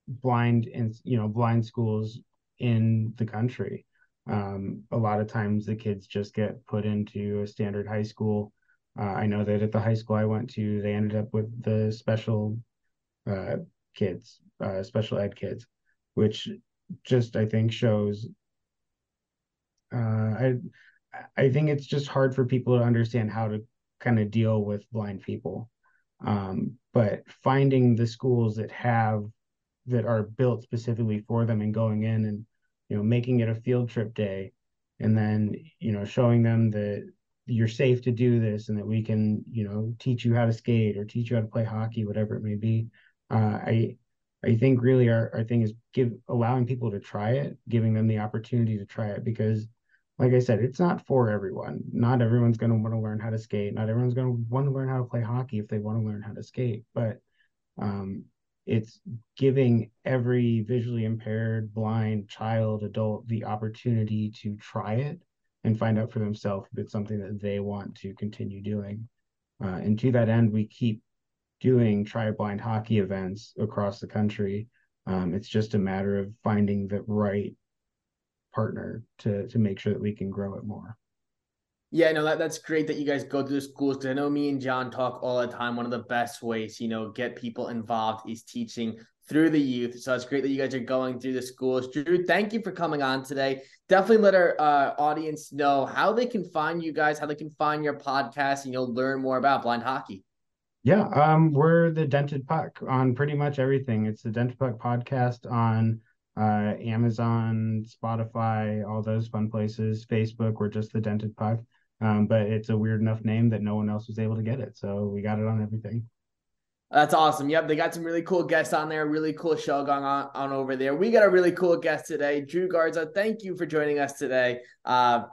blind and, you know, blind schools in the country. Um, a lot of times the kids just get put into a standard high school. Uh, I know that at the high school I went to, they ended up with the special uh, kids, uh, special ed kids, which just I think shows. Uh, I I think it's just hard for people to understand how to kind of deal with blind people. Um, but finding the schools that have that are built specifically for them and going in and you know making it a field trip day and then you know showing them that you're safe to do this and that we can you know teach you how to skate or teach you how to play hockey whatever it may be uh, i i think really our, our thing is give allowing people to try it giving them the opportunity to try it because like i said it's not for everyone not everyone's going to want to learn how to skate not everyone's going to want to learn how to play hockey if they want to learn how to skate but um, it's giving every visually impaired, blind child, adult the opportunity to try it and find out for themselves if it's something that they want to continue doing. Uh, and to that end, we keep doing try blind hockey events across the country. Um, it's just a matter of finding the right partner to to make sure that we can grow it more. Yeah, no, that, that's great that you guys go to the schools because I know me and Jon talk all the time. One of the best ways, you know, get people involved is teaching through the youth. So it's great that you guys are going through the schools. Drew, thank you for coming on today. Definitely let our uh, audience know how they can find you guys, how they can find your podcast, and you'll learn more about blind hockey. Yeah, um, we're the Dented Puck on pretty much everything. It's the Dented Puck podcast on uh, Amazon, Spotify, all those fun places. Facebook, we're just the Dented Puck. Um, but it's a weird enough name that no one else was able to get it. So we got it on everything. That's awesome. Yep, they got some really cool guests on there. Really cool show going on, on over there. We got a really cool guest today, Drew Garza. Thank you for joining us today. Uh,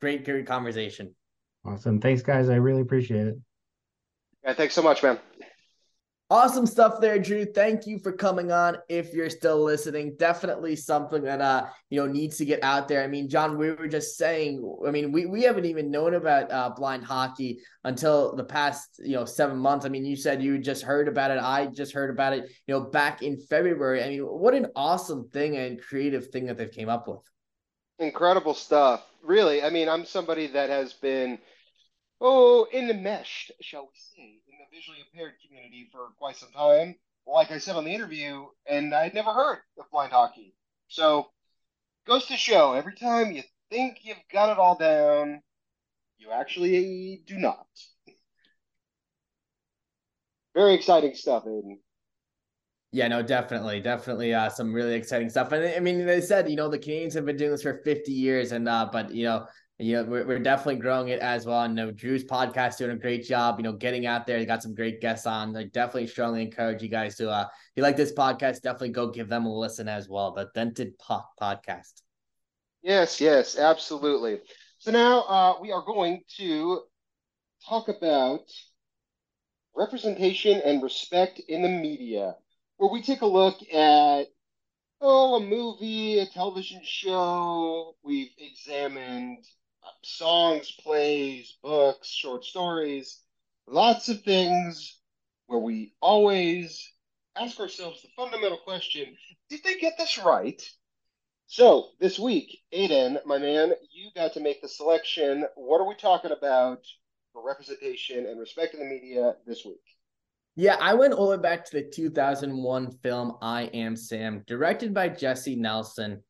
great, great conversation. Awesome. Thanks, guys. I really appreciate it. Yeah, thanks so much, man. Awesome stuff there, Drew. Thank you for coming on. If you're still listening, definitely something that uh you know needs to get out there. I mean, Jon, we were just saying. I mean, we we haven't even known about uh, blind hockey until the past you know seven months. I mean, you said you just heard about it. I just heard about it. You know, back in February. I mean, what an awesome thing and creative thing that they've came up with. Incredible stuff. Really, I mean, I'm somebody that has been oh enmeshed, shall we say, visually impaired community for quite some time. Like I said on the interview, and I'd never heard of blind hockey. So goes to show every time you think you've got it all down, you actually do not. Very exciting stuff, Aiden. Yeah, no, definitely, definitely, uh, some really exciting stuff. And I mean, they said, you know, the Canadians have been doing this for 50 years, and uh, but you know, you know, we're, we're definitely growing it as well. And know, Drew's podcast doing a great job, you know, getting out there. He got some great guests on. I definitely strongly encourage you guys to, uh, if you like this podcast, definitely go give them a listen as well. The Dented Puck podcast. Yes, yes, absolutely. So now uh, we are going to talk about representation and respect in the media, where we take a look at oh, a movie, a television show. We've examined songs, plays, books, short stories, lots of things where we always ask ourselves the fundamental question did they get this right? So, this week, Aiden, my man, you got to make the selection. What are we talking about for representation and respect in the media this week? Yeah, I went all the way back to the 2001 film I Am Sam, directed by Jessie Nelson.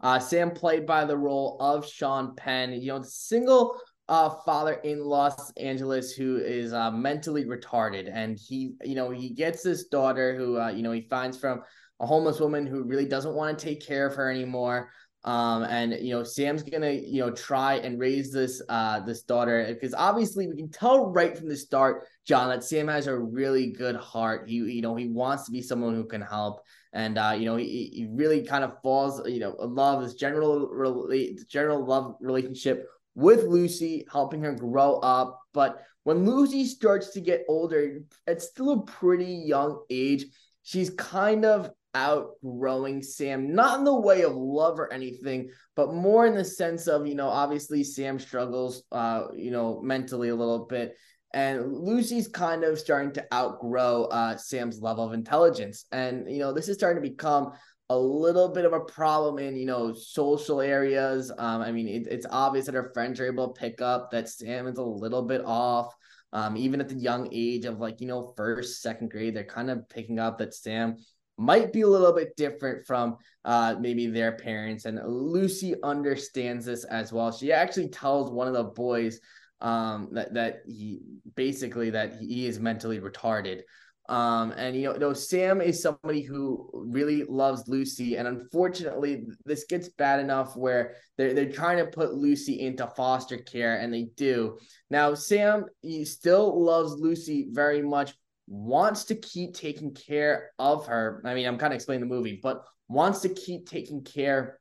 Uh, Sam played by the role of Sean Penn, you know, single uh, father in Los Angeles who is uh, mentally retarded, and he, you know, he gets this daughter who, uh, you know, he finds from a homeless woman who really doesn't want to take care of her anymore. Um, and you know, Sam's gonna, you know, try and raise this uh this daughter because obviously we can tell right from the start, Jon, that Sam has a really good heart. He, you know, he wants to be someone who can help and uh, you know he, he really kind of falls you know in love this general relate general love relationship with Lucy, helping her grow up. But when Lucy starts to get older, it's still a pretty young age. She's kind of outgrowing Sam, not in the way of love or anything, but more in the sense of, you know, obviously Sam struggles, uh, you know, mentally a little bit and Lucy's kind of starting to outgrow uh, Sam's level of intelligence. And, you know, this is starting to become a little bit of a problem in, you know, social areas. Um, I mean, it, it's obvious that her friends are able to pick up that Sam is a little bit off. Um, even at the young age of like, you know, first, second grade, they're kind of picking up that Sam might be a little bit different from uh, maybe their parents. And Lucy understands this as well. She actually tells one of the boys um, that that he basically that he is mentally retarded. Um, and you know, you know, Sam is somebody who really loves Lucy, and unfortunately, this gets bad enough where they're they're trying to put Lucy into foster care, and they do. Now, Sam he still loves Lucy very much, wants to keep taking care of her. I mean, I'm kind of explaining the movie, but wants to keep taking care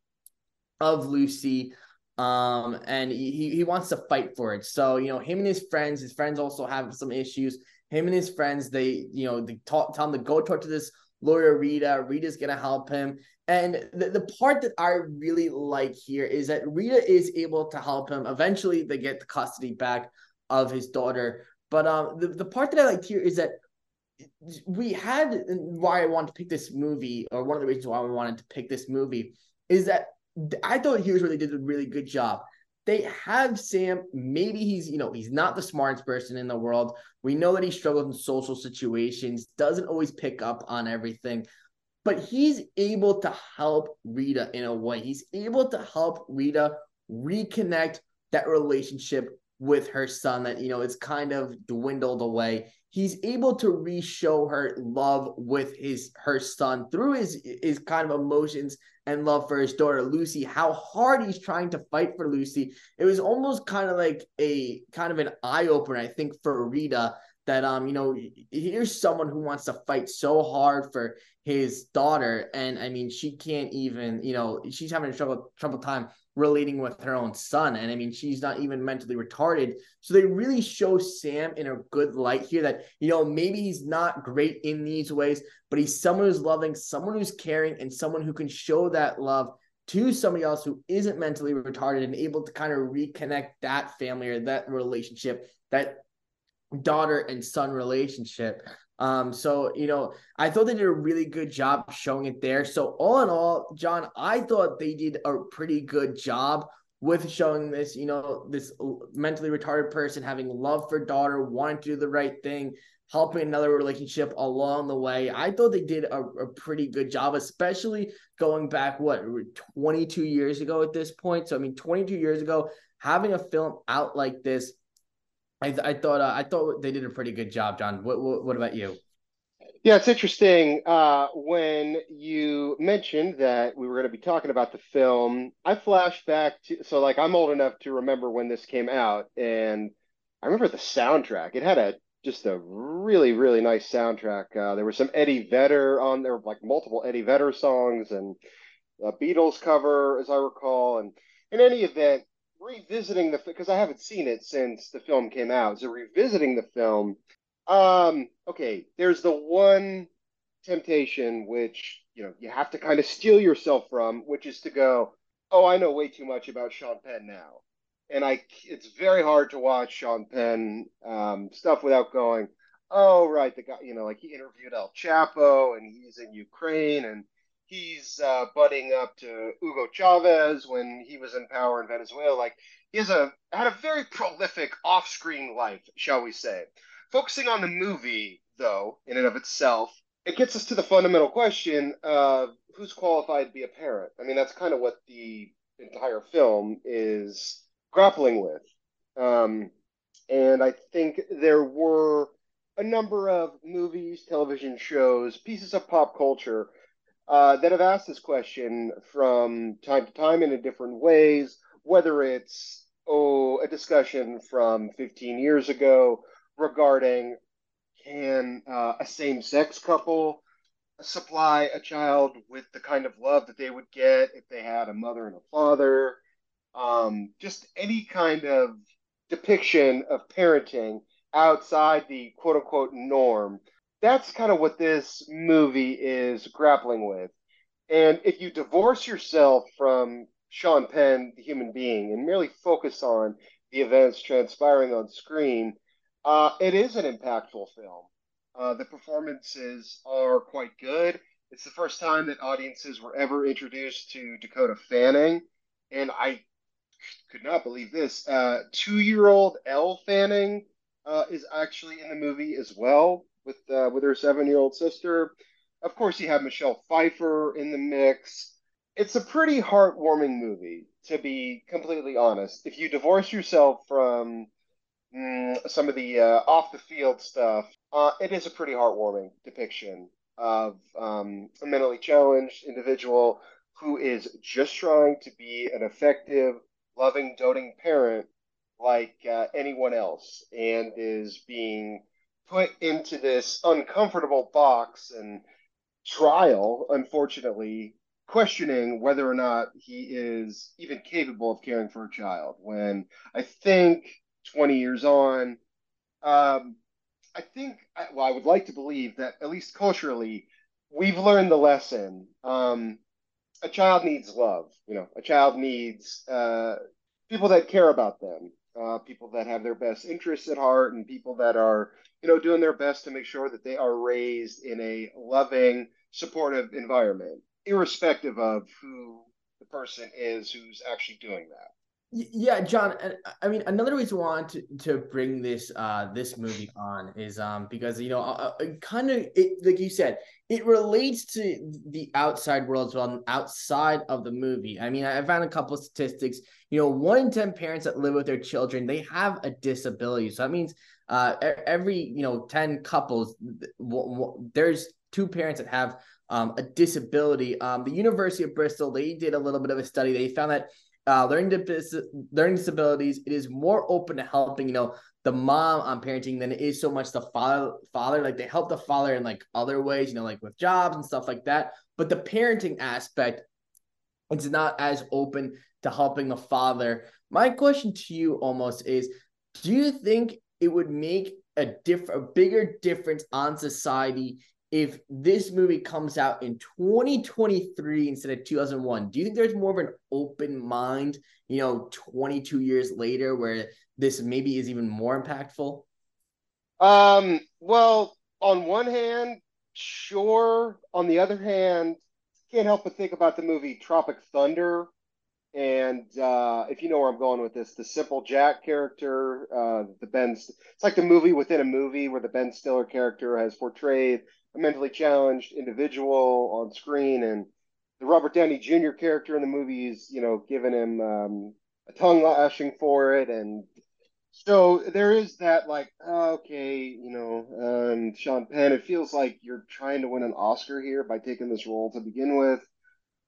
of Lucy um, and he he wants to fight for it. So you know, him and his friends, his friends also have some issues. Him and his friends, they you know, they talk, tell him to go talk to this lawyer Rita. Rita's gonna help him. And the, the part that I really like here is that Rita is able to help him. Eventually, they get the custody back of his daughter. But um, the, the part that I liked here is that we had why I wanted to pick this movie, or one of the reasons why we wanted to pick this movie, is that I thought here's where they did a really good job. They have Sam. Maybe he's, you know, he's not the smartest person in the world. We know that he struggles in social situations, doesn't always pick up on everything, but he's able to help Rita in a way. He's able to help Rita reconnect that relationship with her son that, you know, it's kind of dwindled away he's able to re-show her love with his her son through his his kind of emotions and love for his daughter Lucy. How hard he's trying to fight for Lucy. It was almost kind of like a kind of an eye opener, I think, for Rita. That um, you know, here's someone who wants to fight so hard for his daughter, and I mean, she can't even, you know, she's having a trouble trouble time relating with her own son. And I mean, she's not even mentally retarded. So they really show Sam in a good light here that, you know, maybe he's not great in these ways, but he's someone who's loving, someone who's caring, and someone who can show that love to somebody else who isn't mentally retarded and able to kind of reconnect that family or that relationship, that daughter and son relationship. Um, so you know, I thought they did a really good job showing it there. So all in all, Jon, I thought they did a pretty good job with showing this, you know, this mentally retarded person having love for daughter, wanting to do the right thing, helping another relationship along the way. I thought they did a, a pretty good job, especially going back, what, 22 years ago at this point. So, I mean, 22 years ago, having a film out like this, I, I thought uh, I thought they did a pretty good job, Jon. What, what, what about you? Yeah, it's interesting. Uh, when you mentioned that we were going to be talking about the film, I flashed back to so like I'm old enough to remember when this came out, and I remember the soundtrack. It had a just a really really nice soundtrack. Uh, there was some Eddie Vedder on there, like multiple Eddie Vedder songs and a Beatles cover, as I recall. And in any event, revisiting the because I haven't seen it since the film came out. So revisiting the film, um, okay, there's the one temptation which you know you have to kind of steel yourself from, which is to go, oh, I know way too much about Sean Penn now, and I it's very hard to watch Sean Penn um, stuff without going, oh, right, the guy, you know, like he interviewed El Chapo and he's in Ukraine and he's uh, butting up to Hugo Chavez when he was in power in Venezuela. Like he has a had a very prolific off-screen life, shall we say. Focusing on the movie, though, in and of itself, it gets us to the fundamental question of who's qualified to be a parent. I mean, that's kind of what the entire film is grappling with. Um, and I think there were a number of movies, television shows, pieces of pop culture uh, that have asked this question from time to time in different ways, whether it's oh a discussion from 15 years ago regarding can uh, a same-sex couple supply a child with the kind of love that they would get if they had a mother and a father? Um, just any kind of depiction of parenting outside the quote-unquote norm that's kind of what this movie is grappling with. And if you divorce yourself from Sean Penn, the human being, and merely focus on the events transpiring on screen, uh, it is an impactful film. Uh, the performances are quite good. It's the first time that audiences were ever introduced to Dakota Fanning, and I could not believe this. Uh, two-year-old Elle Fanning uh, is actually in the movie as well with uh, with her seven year old sister. Of course, you have Michelle Pfeiffer in the mix. It's a pretty heartwarming movie, to be completely honest. If you divorce yourself from mm, some of the uh, off the field stuff, uh, it is a pretty heartwarming depiction of um, a mentally challenged individual who is just trying to be an effective, loving, doting parent like uh, anyone else and is being put into this uncomfortable box and trial, unfortunately, questioning whether or not he is even capable of caring for a child. When I think 20 years on, um, I think, well, I would like to believe that at least culturally, we've learned the lesson. Um, a child needs love. You know, a child needs uh, people that care about them, uh, people that have their best interests at heart, and people that are you know, doing their best to make sure that they are raised in a loving, supportive environment, irrespective of who the person is who's actually doing that. Yeah, Jon. I mean, another reason I want to, to bring this uh this movie on is um because you know uh, uh kind of like you said it relates to the outside world as well outside of the movie. I mean, I found a couple statistics. You know, one in ten parents that live with their children they have a disability. So that means uh, every you know 10 couples there's two parents that have um, a disability. Um, the university of bristol they did a little bit of a study. They found that uh, learning, dis- learning disabilities it is more open to helping you know the mom on parenting than it is so much the father father like they help the father in like other ways you know like with jobs and stuff like that. But the parenting aspect it's not as open to helping the father. My question to you almost is do you think it would make a different a bigger difference on society if this movie comes out in 2023 instead of 2001 do you think there's more of an open mind you know 22 years later where this maybe is even more impactful? Um well on one hand sure. On the other hand can't help but think about the movie tropic thunder and uh, if you know where I'm going with this, the simple Jack character, uh, the Ben, it's like the movie within a movie where the Ben Stiller character has portrayed a mentally challenged individual on screen, and the Robert Downey Jr. character in the movie is, you know, giving him um, a tongue lashing for it, and so there is that like, okay, you know, um, Sean Penn, it feels like you're trying to win an Oscar here by taking this role to begin with.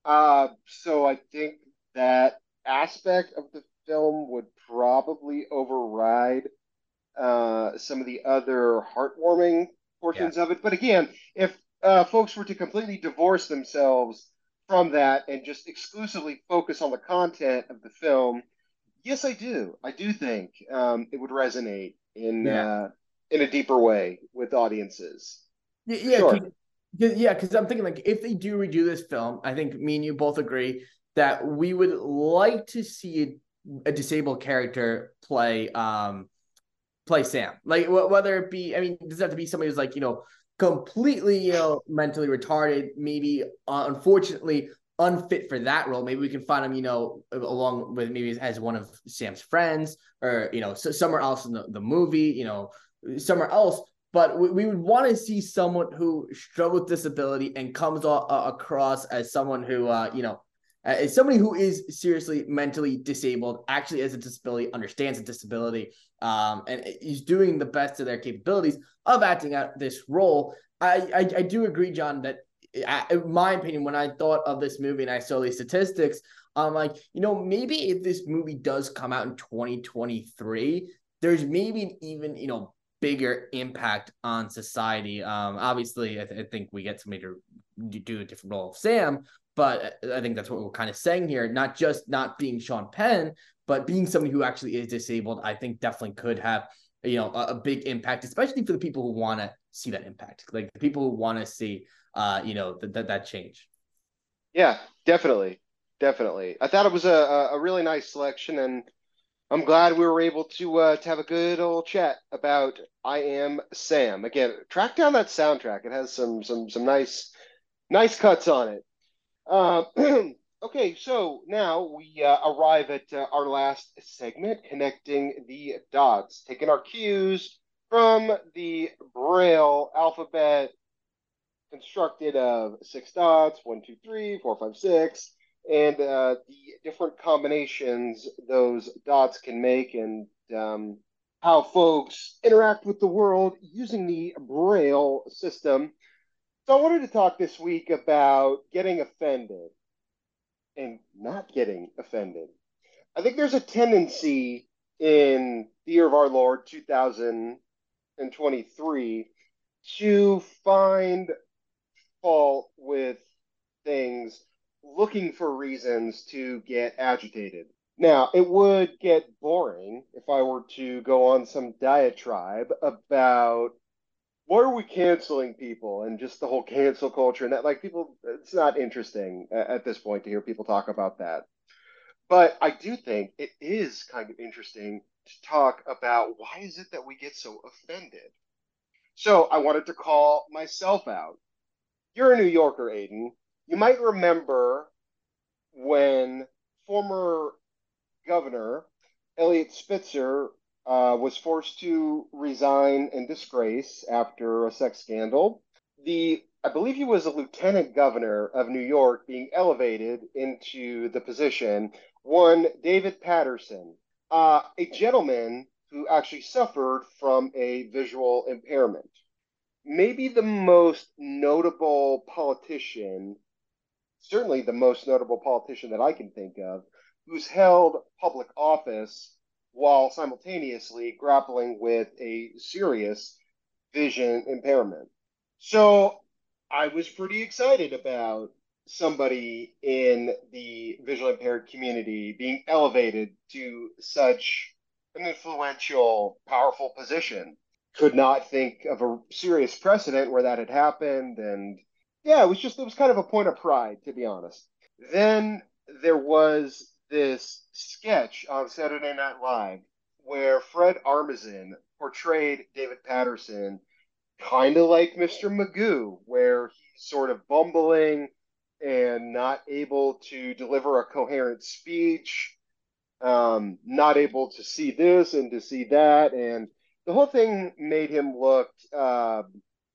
Uh, so I think that aspect of the film would probably override uh, some of the other heartwarming portions yeah. of it. But again, if uh, folks were to completely divorce themselves from that and just exclusively focus on the content of the film, yes, I do. I do think um, it would resonate in yeah. uh, in a deeper way with audiences. Yeah, yeah, sure. yeah. Because I'm thinking like if they do redo this film, I think me and you both agree that we would like to see a, a disabled character play um play Sam. Like whether it be, I mean, does it have to be somebody who's like you know completely you know mentally retarded, maybe uh, unfortunately unfit for that role. Maybe we can find him, you know, along with maybe as one of Sam's friends, or you know, so somewhere else in the, the movie, you know, somewhere else. But we, we would want to see someone who struggles with disability and comes a- across as someone who, uh, you know, uh, as somebody who is seriously mentally disabled, actually has a disability, understands a disability, um, and is doing the best of their capabilities of acting out this role. I, I, I do agree, Jon, that I, in my opinion, when I thought of this movie and I saw these statistics, I'm like, you know, maybe if this movie does come out in 2023, there's maybe an even, you know, bigger impact on society. Um, obviously, I, th- I think we get somebody to do a different role of Sam, but I think that's what we're kind of saying here. Not just not being Sean Penn, but being somebody who actually is disabled. I think definitely could have you know a, a big impact, especially for the people who want to see that impact, like the people who want to see uh you know that that change. Yeah, definitely, definitely. I thought it was a a really nice selection, and I'm glad we were able to uh, to have a good old chat about I Am Sam. Again, track down that soundtrack. It has some some some nice nice cuts on it. Uh, *clears throat* okay, so now we uh, arrive at uh, our last segment, connecting the dots, taking our cues from the Braille alphabet, constructed of six dots, one, two, three, four, five, six, and uh, the different combinations those dots can make, and um, how folks interact with the world using the Braille system. So I wanted to talk this week about getting offended and not getting offended. I think there's a tendency in the year of our Lord 2023 to find fault with things looking for reasons to get agitated. Now, it would get boring if I were to go on some diatribe about why are we canceling people and just the whole cancel culture and that like people it's not interesting at this point to hear people talk about that. But i do think it is kind of interesting to talk about why is it that we get so offended? So i wanted to call myself out. You're a new yorker aiden. You might remember when former governor eliot spitzer uh, was forced to resign in disgrace after a sex scandal. The I believe he was a lieutenant governor of New York being elevated into the position. One David Paterson, uh, a gentleman who actually suffered from a visual impairment. Maybe the most notable politician, certainly the most notable politician that I can think of, who's held public office while simultaneously grappling with a serious vision impairment. So I was pretty excited about somebody in the visually impaired community being elevated to such an influential, powerful position. Could not think of a serious precedent where that had happened. And yeah, it was just, it was kind of a point of pride, to be honest. Then there was this sketch on Saturday Night Live where Fred Armisen portrayed David Paterson kind of like Mr. Magoo, where he's sort of bumbling and not able to deliver a coherent speech, um, not able to see this and to see that. And the whole thing made him look uh,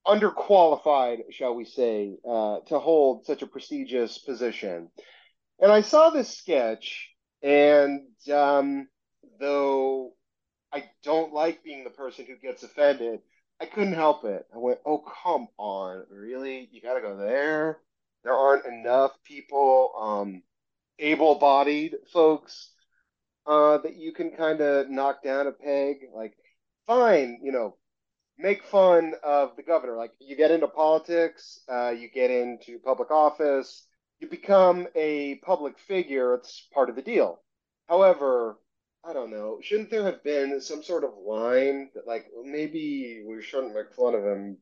underqualified, shall we say, uh, to hold such a prestigious position. And I saw this sketch, and um, though I don't like being the person who gets offended, I couldn't help it. I went, "Oh, come on, really? You got to go there? There aren't enough people, um, able-bodied folks, uh, that you can kind of knock down a peg. Like, fine, you know, make fun of the governor. Like, you get into politics, uh, you get into public office, you become a public figure. It's part of the deal. However, I don't know. Shouldn't there have been some sort of line that, like, maybe we shouldn't make fun of him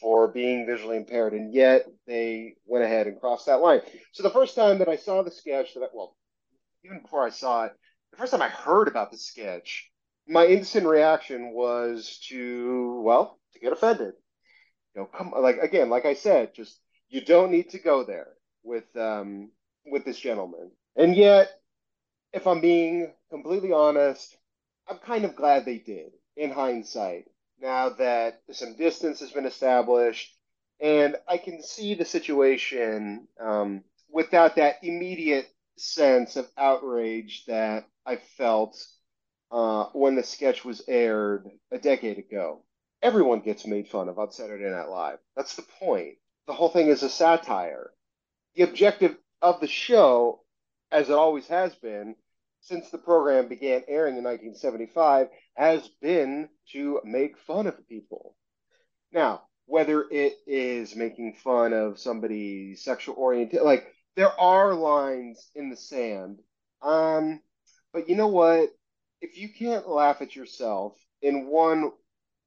for being visually impaired, and yet they went ahead and crossed that line. So the first time that I saw the sketch, that I, well, even before I saw it, the first time I heard about the sketch, my instant reaction was to, well, to get offended. You know, come like again, like I said, just you don't need to go there with um with this gentleman, and yet if I'm being completely honest, I'm kind of glad they did in hindsight. Now that some distance has been established, and I can see the situation um, without that immediate sense of outrage that I felt uh, when the sketch was aired a decade ago. Everyone gets made fun of on Saturday Night Live. That's the point. The whole thing is a satire. The objective of the show, as it always has been, since the program began airing in 1975 has been to make fun of people. Now, whether it is making fun of somebody's sexual orientation, like there are lines in the sand. Um, but you know what? If you can't laugh at yourself in one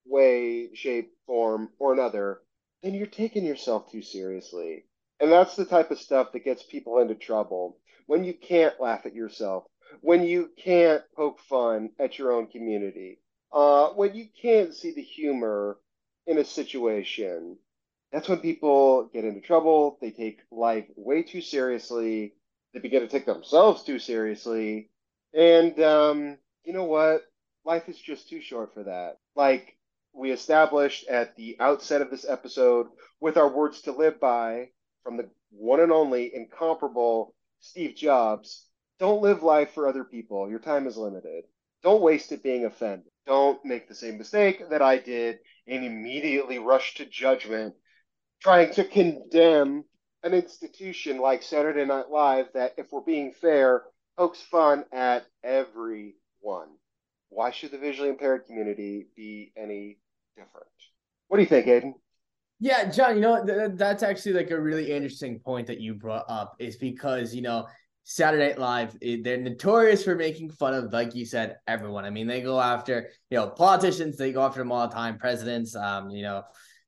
way, shape, form, or another, then you're taking yourself too seriously. And that's the type of stuff that gets people into trouble. When you can't laugh at yourself, when you can't poke fun at your own community, uh, when you can't see the humor in a situation, that's when people get into trouble. They take life way too seriously. They begin to take themselves too seriously. And um, you know what? Life is just too short for that. Like we established at the outset of this episode with our words to live by from the one and only incomparable Steve Jobs, don't live life for other people. Your time is limited. Don't waste it being offended. Don't make the same mistake that I did and immediately rush to judgment, trying to condemn an institution like Saturday Night Live that, if we're being fair, pokes fun at everyone. Why should the visually impaired community be any different? What do you think, Aiden? Yeah, Jon, you know, th- that's actually like a really interesting point that you brought up is because, you know, Saturday Night Live, eh, they're notorious for making fun of, like you said, everyone. I mean, they go after, you know, politicians, they go after them all the time, presidents, um, you know,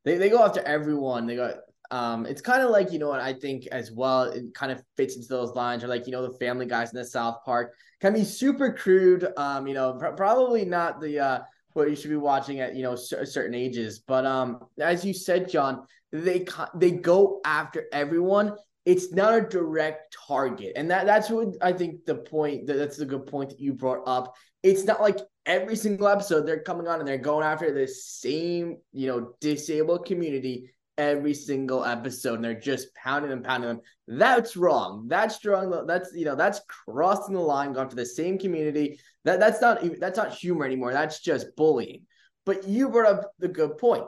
they, they go after everyone. They go, um, it's kind of like, you know, what I think as well, it kind of fits into those lines, or like, you know, the family guys in the South Park can be super crude. Um, you know, pr- probably not the, uh, what you should be watching at, you know, c- certain ages. But, um, as you said, Jon, they, they go after everyone it's not a direct target. And that that's what I think the point that, that's a good point that you brought up. It's not like every single episode they're coming on and they're going after the same, you know, disabled community every single episode and they're just pounding and pounding them. That's wrong. That's strong. That's you know, that's crossing the line, going to the same community. That that's not that's not humor anymore. That's just bullying. But you brought up the good point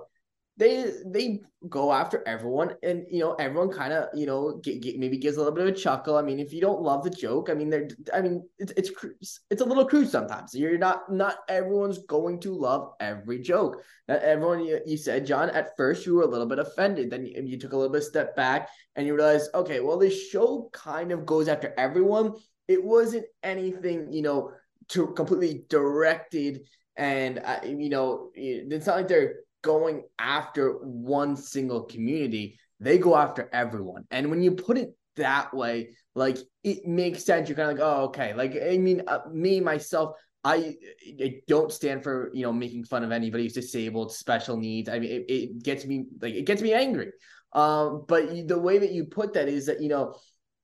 they they go after everyone, and you know everyone kind of you know get, get, maybe gives a little bit of a chuckle. I mean, if you don't love the joke, I mean, they're I mean it's it's it's a little crude sometimes. You're not not everyone's going to love every joke. Not everyone you, you said, Jon. At first, you were a little bit offended. Then you, you took a little bit step back, and you realized, okay, well, this show kind of goes after everyone. It wasn't anything, you know, to completely directed and uh, you know it's not like they're going after one single community. They go after everyone. And when you put it that way, like it makes sense. You're kind of like, oh, okay. Like, I mean, uh, me, myself, I, I don't stand for, you know, making fun of anybody who's disabled, special needs. I mean, it, it gets me like, it gets me angry. Um, but the way that you put that is that, you know,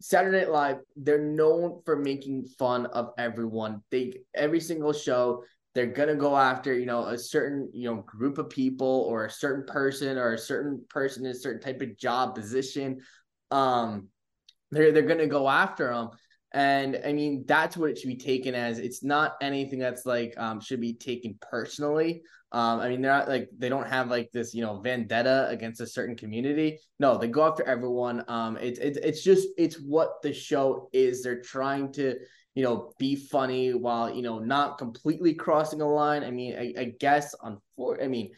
Saturday Night Live, they're known for making fun of everyone. They every single show they're gonna go after you know a certain you know group of people or a certain person or a certain person in a certain type of job position. Um they're they're gonna go after them and i mean that's what it should be taken as. It's not anything that's like um should be taken personally. Um i mean they're not like they don't have like this you know vendetta against a certain community. No they go after everyone. Um it's it's, it's just it's what the show is. They're trying to you know, be funny while, you know, not completely crossing a line. I mean, I, I guess on for I mean,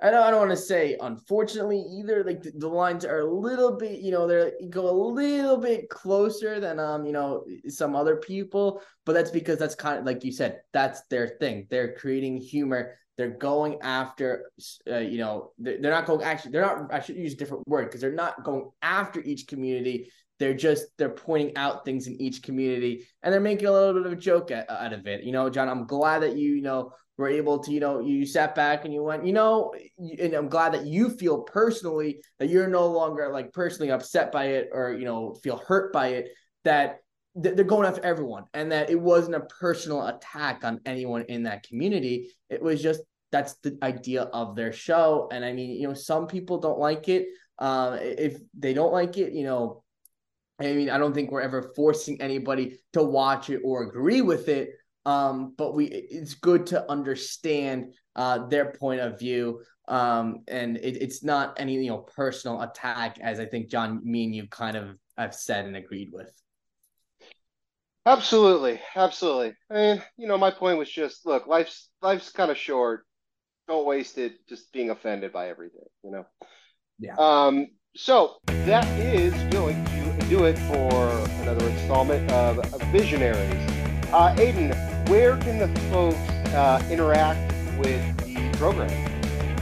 I don't, I don't want to say unfortunately either. Like the, the, lines are a little bit, you know, they go a little bit closer than um, you know, some other people, but that's because that's kind of like you said, that's their thing. They're creating humor. They're going after, uh, you know, they're, they're not going actually. They're not. I should use a different word because they're not going after each community. They're just they're pointing out things in each community and they're making a little bit of a joke at, out of it. You know, Jon, I'm glad that you you know were able to you know you sat back and you went you know and I'm glad that you feel personally that you're no longer like personally upset by it or you know feel hurt by it that they're going after everyone and that it wasn't a personal attack on anyone in that community it was just that's the idea of their show and i mean you know some people don't like it uh, if they don't like it you know I mean, I don't think we're ever forcing anybody to watch it or agree with it. Um, but we it's good to understand uh, their point of view. Um, and it, it's not any you know personal attack, as I think Jon, me and you kind of have said and agreed with. Absolutely, absolutely. I mean, you know, my point was just look, life's life's kind of short. Don't waste it just being offended by everything, you know. Yeah. Um. So that is going to do it for another installment of Visionaries. Uh, Aiden, where can the folks uh, interact with the program?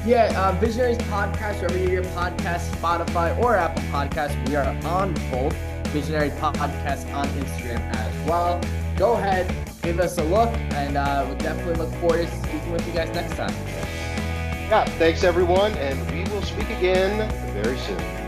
Yeah, uh, Visionaries Podcast, wherever you your podcast, Spotify or Apple Podcasts, we are on both. Visionary Podcast on Instagram as well. Go ahead, give us a look, and uh, we'll definitely look forward to speaking with you guys next time. Yeah, thanks everyone, and we will speak again very soon.